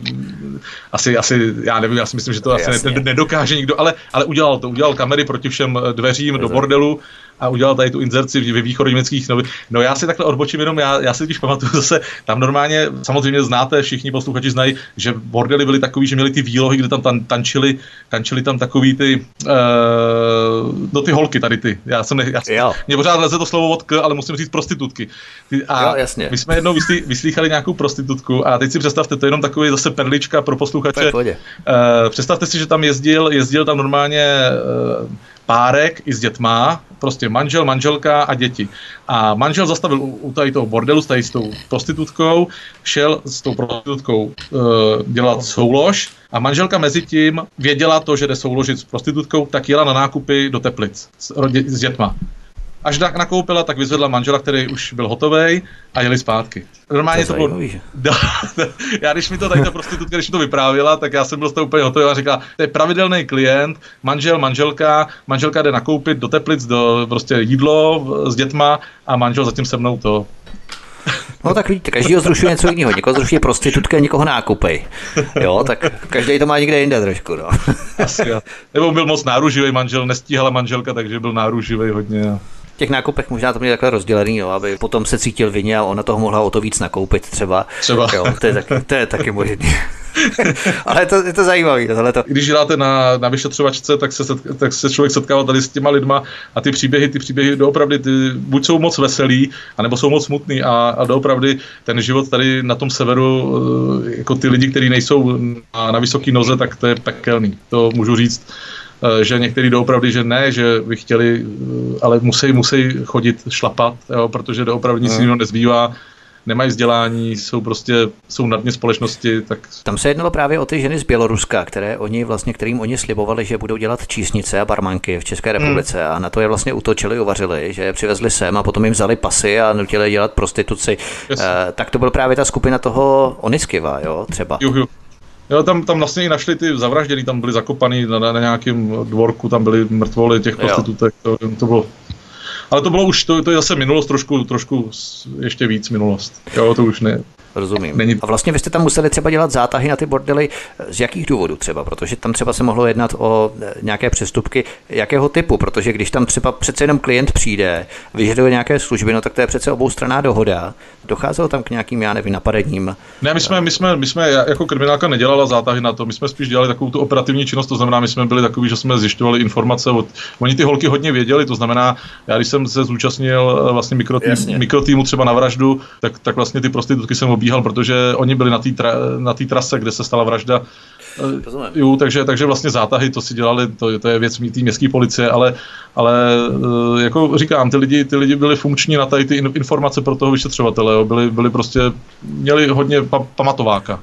B: asi, asi já nevím, já si myslím, že to asi Jasně. nedokáže nikdo, ale, ale udělal to, udělal kamery proti všem dveřím do bordelu, a udělal tady tu inzerci ve východoněmeckých novin. No já si takhle odbočím jenom, já, já si když pamatuju zase, tam normálně, samozřejmě znáte, všichni posluchači znají, že bordely byly takový, že měli ty výlohy, kde tam tan, tančili, tančili tam takový ty, uh, no ty holky tady ty. Já jsem, ne, já jsem mě pořád leze to slovo od k, ale musím říct prostitutky.
A: Ty, a jo, jasně.
B: my jsme jednou vyslí, vyslýchali nějakou prostitutku a teď si představte, to je jenom takový zase perlička pro posluchače. Uh, představte si, že tam jezdil, jezdil tam normálně uh, párek i s dětma, prostě manžel, manželka a děti. A manžel zastavil u, u tady toho bordelu s tady s tou prostitutkou, šel s tou prostitutkou e, dělat soulož a manželka mezi tím věděla to, že jde souložit s prostitutkou, tak jela na nákupy do Teplic s, s dětma. Až nakoupila, tak vyzvedla manžela, který už byl hotový a jeli zpátky.
A: Normálně to, to bylo...
B: já když mi to tady ta prostitutka, když mi to vyprávěla, tak já jsem byl z toho úplně hotový a říkala, to je pravidelný klient, manžel, manželka, manželka jde nakoupit do Teplic, do prostě jídlo s dětma a manžel zatím se mnou to
A: No tak vidíte, každý zrušuje něco jiného. Někoho zrušuje prostitutka, někoho nákupy. Jo, tak každý to má někde jinde trošku. No.
B: Asi. Nebo byl moc náruživý manžel, nestíhala manželka, takže byl náruživý hodně
A: těch nákupech možná to měli takhle rozdělený, jo, aby potom se cítil vině a ona toho mohla o to víc nakoupit třeba.
B: Třeba.
A: Jo, to, je taky, to je taky možné. Ale to, je to zajímavé. To.
B: Když děláte na, na vyšetřovačce, tak se, tak se člověk setkává tady s těma lidma a ty příběhy, ty příběhy doopravdy ty, buď jsou moc veselý, anebo jsou moc smutný a, a doopravdy ten život tady na tom severu, eh, jako ty lidi, kteří nejsou na, na vysoký noze, tak to je pekelný. To můžu říct že některý doopravdy, že ne, že by chtěli, eh, ale musí, musí chodit šlapat, jo, protože doopravdy nic hmm. jiného nezbývá nemají vzdělání, jsou prostě, jsou na dně společnosti, tak...
A: Tam se jednalo právě o ty ženy z Běloruska, které oni vlastně, kterým oni slibovali, že budou dělat čísnice a barmanky v České hmm. republice hmm. a na to je vlastně utočili, uvařili, že je přivezli sem a potom jim vzali pasy a nutili dělat prostituci. Yes. Uh, tak to byl právě ta skupina toho Oniskiva, jo, třeba.
B: Jo. Jo, tam, tam vlastně i našli ty zavražděný, tam byli zakopaný na, na, na nějakém dvorku, tam byly mrtvoly těch prostitutek, to, to bylo ale to bylo už, to, to je zase minulost, trošku, trošku ještě víc minulost. Jo, to už ne,
A: Rozumím. Není... A vlastně vy jste tam museli třeba dělat zátahy na ty bordely z jakých důvodů třeba? Protože tam třeba se mohlo jednat o e, nějaké přestupky jakého typu? Protože když tam třeba přece jenom klient přijde, vyžaduje nějaké služby, no tak to je přece oboustranná dohoda. Docházelo tam k nějakým, já nevím, napadením?
B: Ne, my jsme, my jsme, my jsme jako kriminálka nedělala zátahy na to, my jsme spíš dělali takovou tu operativní činnost, to znamená, my jsme byli takový, že jsme zjišťovali informace od, oni ty holky hodně věděli, to znamená, já když jsem se zúčastnil e, vlastně mikrotým, mikrotýmu třeba na vraždu, tak, tak vlastně ty prostitutky jsem obíhal, protože oni byli na té tra, na trase, kde se stala vražda. Jo, takže, takže vlastně zátahy to si dělali, to, to je věc té městské policie, ale, ale eh, jako říkám, ty lidi, ty lidi byli funkční na tady ty informace pro toho vyšetřovatele, jo, byli, byli prostě, měli hodně pa, pamatováka.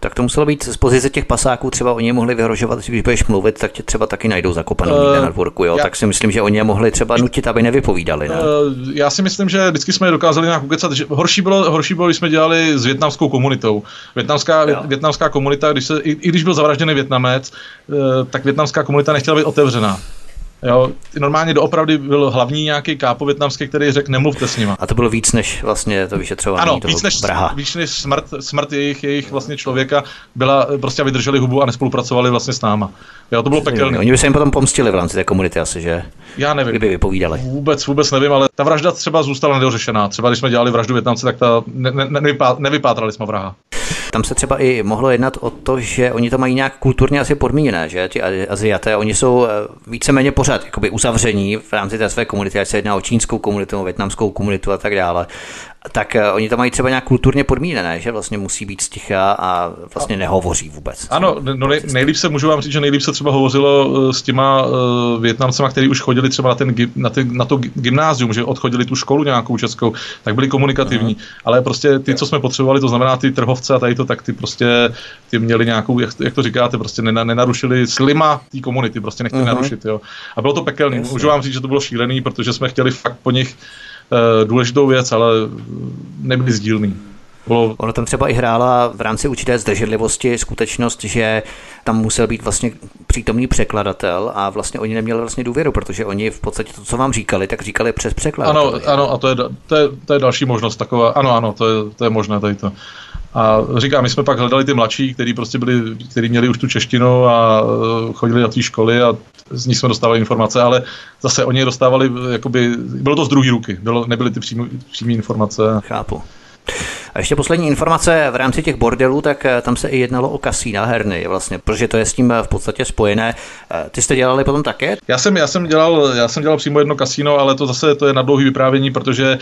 A: Tak to muselo být z pozice těch pasáků, třeba oni mohli vyhrožovat, když budeš mluvit, tak tě třeba taky najdou zakopanou uh, na dvorku, jo? Já, tak si myslím, že oni je mohli třeba nutit, aby nevypovídali. Ne? Uh,
B: já si myslím, že vždycky jsme je dokázali nějak ukecat, že horší bylo, horší bylo, když jsme dělali s větnamskou komunitou. Větnamská, vě, větnamská komunita, když se, i, i když byl zavražděný Větnamec, uh, tak větnamská komunita nechtěla být otevřená. Jo, normálně doopravdy byl hlavní nějaký kápo větnamský, který řekl, nemluvte s nima.
A: A to bylo víc než vlastně to vyšetřování
B: ano, toho víc než,
A: Braha.
B: víc než smrt, smrt jejich, jejich vlastně člověka byla, prostě vydrželi hubu a nespolupracovali vlastně s náma. Jo, to bylo pekelné.
A: Oni by se jim potom pomstili v rámci té komunity asi, že?
B: Já nevím.
A: Kdyby vypovídali.
B: Vůbec, vůbec nevím, ale ta vražda třeba zůstala nedořešená. Třeba když jsme dělali vraždu Větnamce, tak ta ne, ne, nevypá, nevypátrali jsme vraha.
A: Tam se třeba i mohlo jednat o to, že oni to mají nějak kulturně asi podmíněné, že ti Aziaté, oni jsou eh, víceméně pořád jakoby uzavření v rámci té své komunity, ať se jedná o čínskou komunitu, větnamskou komunitu a tak dále tak uh, oni to mají třeba nějak kulturně podmíněné, že vlastně musí být sticha a vlastně nehovoří vůbec.
B: Ano, no nej, nejlíp se, můžu vám říct, že nejlíp se třeba hovořilo uh, s těma uh, Větnamcema, kteří už chodili třeba na, ten, na, ten, na to gymnázium, že odchodili tu školu nějakou českou, tak byli komunikativní, uh-huh. ale prostě ty, co jsme potřebovali, to znamená ty trhovce a tady to, tak ty prostě ty měli nějakou, jak, jak to říkáte, prostě nenarušili slima té komunity, prostě nechtěli uh-huh. narušit, jo. A bylo to pekelné. Můžu vám říct, že to bylo šílený, protože jsme chtěli fakt po nich Eh, důležitou věc, ale nebyly sdílný.
A: Bylo... Ono tam třeba i hrála v rámci určité zdrženlivosti skutečnost, že tam musel být vlastně přítomný překladatel a vlastně oni neměli vlastně důvěru, protože oni v podstatě to, co vám říkali, tak říkali přes překlad.
B: Ano, ano, a to je, to, je, to je další možnost taková. Ano, ano, to je, to je možné tady to. A říkám, my jsme pak hledali ty mladší, kteří prostě byli, kteří měli už tu češtinu a eh, chodili na té školy a z nich jsme dostávali informace, ale zase oni dostávali, jakoby, bylo to z druhé ruky, bylo, nebyly ty přímé informace.
A: Chápu. A ještě poslední informace v rámci těch bordelů, tak eh, tam se i jednalo o kasína herny, vlastně, protože to je s tím eh, v podstatě spojené. Eh, ty jste dělali potom také?
B: Já jsem, já jsem, dělal, já jsem dělal přímo jedno kasíno, ale to zase to je na dlouhý vyprávění, protože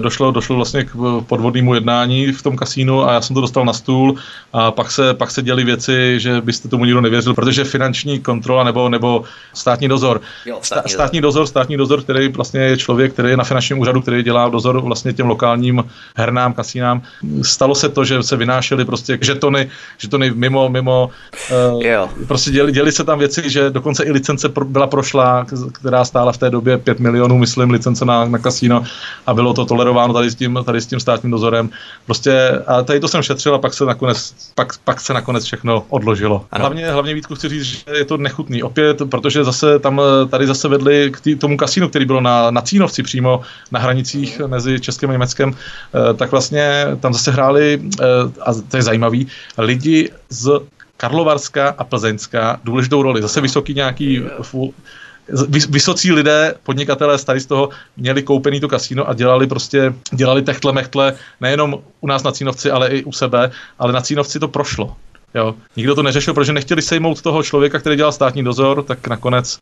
B: došlo, došlo vlastně k podvodnému jednání v tom kasínu a já jsem to dostal na stůl a pak se, pak se děli věci, že byste tomu nikdo nevěřil, protože finanční kontrola nebo, nebo státní dozor.
A: Jo, státní,
B: státní dozor. dozor. Státní dozor, který vlastně je člověk, který je na finančním úřadu, který dělá dozor vlastně těm lokálním hernám, kasínám, stalo se to, že se vynášely prostě žetony, žetony mimo, mimo, uh, prostě děli, děli se tam věci, že dokonce i licence pro, byla prošla, která stála v té době 5 milionů, myslím, licence na, na kasíno a bylo to tolerováno tady s tím, tady s tím státním dozorem. Prostě a tady to jsem šetřil a pak se nakonec, pak, pak se nakonec všechno odložilo. Ano. Hlavně, hlavně Vítku chci říct, že je to nechutný. Opět, protože zase tam tady zase vedli k tý, tomu kasínu, který bylo na, na Cínovci přímo na hranicích mezi Českem a Německem, eh, tak vlastně tam zase hráli, eh, a to je zajímavý, lidi z Karlovarska a Plzeňska důležitou roli. Zase vysoký nějaký vysocí lidé, podnikatelé tady z toho měli koupený to kasíno a dělali prostě, dělali techtle mechtle nejenom u nás na Cínovci, ale i u sebe, ale na Cínovci to prošlo. Jo. Nikdo to neřešil, protože nechtěli sejmout toho člověka, který dělal státní dozor, tak nakonec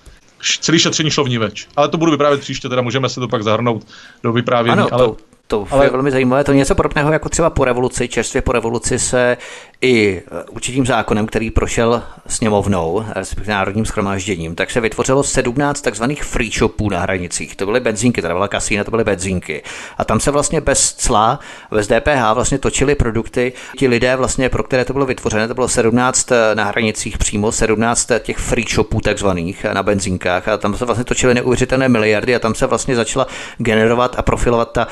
B: celý šetření šlo v ní več. Ale to budu vyprávět příště, teda můžeme se to pak zahrnout do vyprávění.
A: Ano,
B: ale...
A: to, To Ale... je velmi zajímavé. To je něco podobného jako třeba po revoluci. Čerstvě po revoluci se i e, určitým zákonem, který prošel sněmovnou, respektive národním schromážděním, tak se vytvořilo 17 takzvaných free shopů na hranicích. To byly benzínky, to byla kasína, to byly benzínky. A tam se vlastně bez cla, bez DPH vlastně točily produkty. Ti lidé vlastně, pro které to bylo vytvořené, to bylo 17 e, na hranicích přímo, 17 těch free shopů takzvaných na benzínkách a tam se vlastně točily neuvěřitelné miliardy a tam se vlastně začala generovat a profilovat ta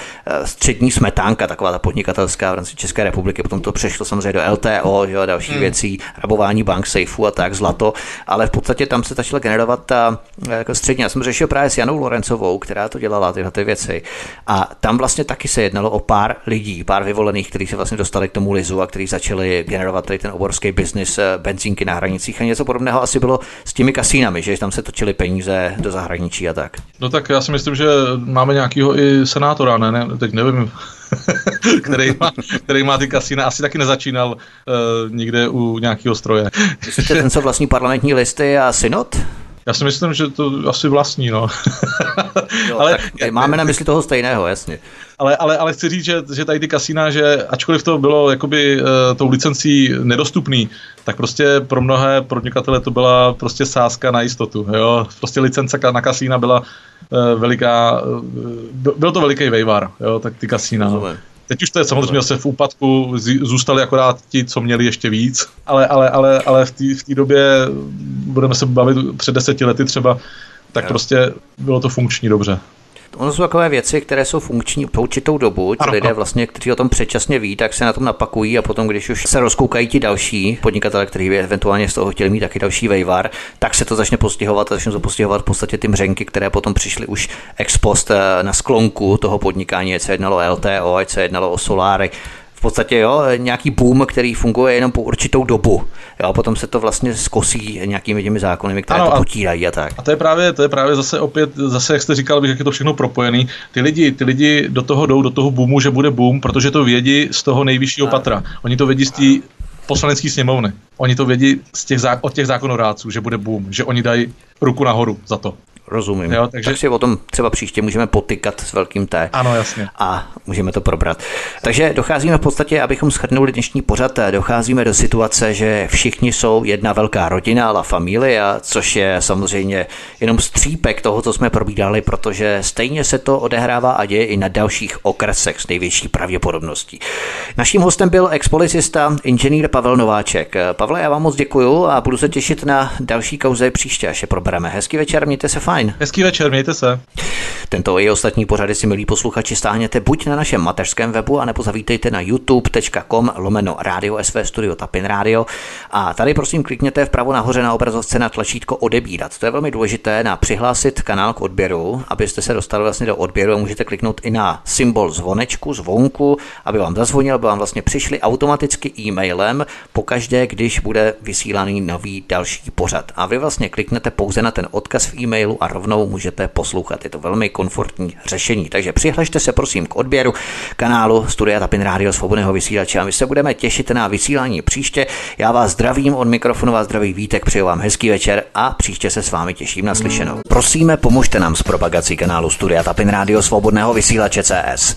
A: střední smetánka, taková ta podnikatelská v rámci České republiky. Potom to přešlo samozřejmě do LTO, že a další hmm. věcí, rabování bank, sejfů a tak, zlato, ale v podstatě tam se začala generovat ta jako střední. Já jsem řešil právě s Janou Lorencovou, která to dělala, tyhle ty věci. A tam vlastně taky se jednalo o pár lidí, pár vyvolených, kteří se vlastně dostali k tomu lizu a kteří začali generovat tady ten obrovský biznis eh, benzínky na hranicích a něco podobného asi bylo s těmi kasínami, že tam se točili peníze do zahraničí a tak.
B: No tak já si myslím, že máme nějakého i senátora, ne, ne teď nevím, který, má, který má ty kasína, asi taky nezačínal uh, někde u nějakého stroje.
A: Myslíte ten, co vlastní parlamentní listy a synod?
B: Já si myslím, že to asi vlastní, no.
A: jo, ale tak máme na mysli toho stejného, jasně.
B: Ale, ale, ale chci říct, že, že tady ty kasína, že ačkoliv to bylo jakoby uh, tou licencí nedostupný, tak prostě pro mnohé podnikatele to byla prostě sázka na jistotu. Jo? Prostě licence na kasína byla uh, veliká, uh, byl to veliký vejvar, jo? tak ty kasína. No. Teď už to je samozřejmě zase v úpadku, zůstali akorát ti, co měli ještě víc, ale, ale, ale, ale v té době, budeme se bavit před deseti lety třeba, tak prostě bylo to funkční dobře.
A: Ono jsou takové věci, které jsou funkční po určitou dobu. Ti lidé vlastně, kteří o tom předčasně ví, tak se na tom napakují a potom, když už se rozkoukají ti další podnikatele, kteří by eventuálně z toho chtěli mít taky další vejvar, tak se to začne postihovat a začne to postihovat v podstatě ty mřenky, které potom přišly už ex post eh, na sklonku toho podnikání, ať se jednalo o LTO, ať se jednalo o soláry, podstatě jo, nějaký boom, který funguje jenom po určitou dobu. Jo, potom se to vlastně skosí nějakými těmi zákony, které ano, to potírají a tak.
B: A to je právě, to je právě zase opět, zase jak jste říkal, jak je to všechno propojený. Ty lidi, ty lidi do toho jdou, do toho boomu, že bude boom, protože to vědí z toho nejvyššího patra. Oni to vědí z té poslanecké sněmovny. Oni to vědí z těch, od těch zákonodárců, že bude boom, že oni dají ruku nahoru za to.
A: Rozumím. Jo, takže... Tak si o tom třeba příště můžeme potykat s velkým T.
B: Ano, jasně.
A: A můžeme to probrat. Takže docházíme v podstatě, abychom schrnuli dnešní pořad, docházíme do situace, že všichni jsou jedna velká rodina, la familia, což je samozřejmě jenom střípek toho, co jsme probídali, protože stejně se to odehrává a děje i na dalších okresech s největší pravděpodobností. Naším hostem byl expolicista inženýr Pavel Nováček. Pavle, já vám moc děkuju a budu se těšit na další kauze příště, až je probereme. Hezký večer, mějte se fajn fajn.
B: Hezký večer, mějte se.
A: Tento i ostatní pořady si, milí posluchači, stáhněte buď na našem mateřském webu, anebo zavítejte na youtube.com lomeno Radio SV Studio Tapin Radio. A tady prosím klikněte vpravo nahoře na obrazovce na tlačítko odebírat. To je velmi důležité na přihlásit kanál k odběru, abyste se dostali vlastně do odběru a můžete kliknout i na symbol zvonečku, zvonku, aby vám zazvonil, aby vám vlastně přišli automaticky e-mailem pokaždé, když bude vysílaný nový další pořad. A vy vlastně kliknete pouze na ten odkaz v e-mailu a rovnou můžete poslouchat. Je to velmi komfortní řešení. Takže přihlašte se prosím k odběru kanálu Studia Tapin Radio Svobodného vysílače a my se budeme těšit na vysílání příště. Já vás zdravím od mikrofonu, vás zdraví Vítek, přeju vám hezký večer a příště se s vámi těším na slyšenou. Prosíme, pomožte nám s propagací kanálu Studia Tapin Radio Svobodného vysílače CS.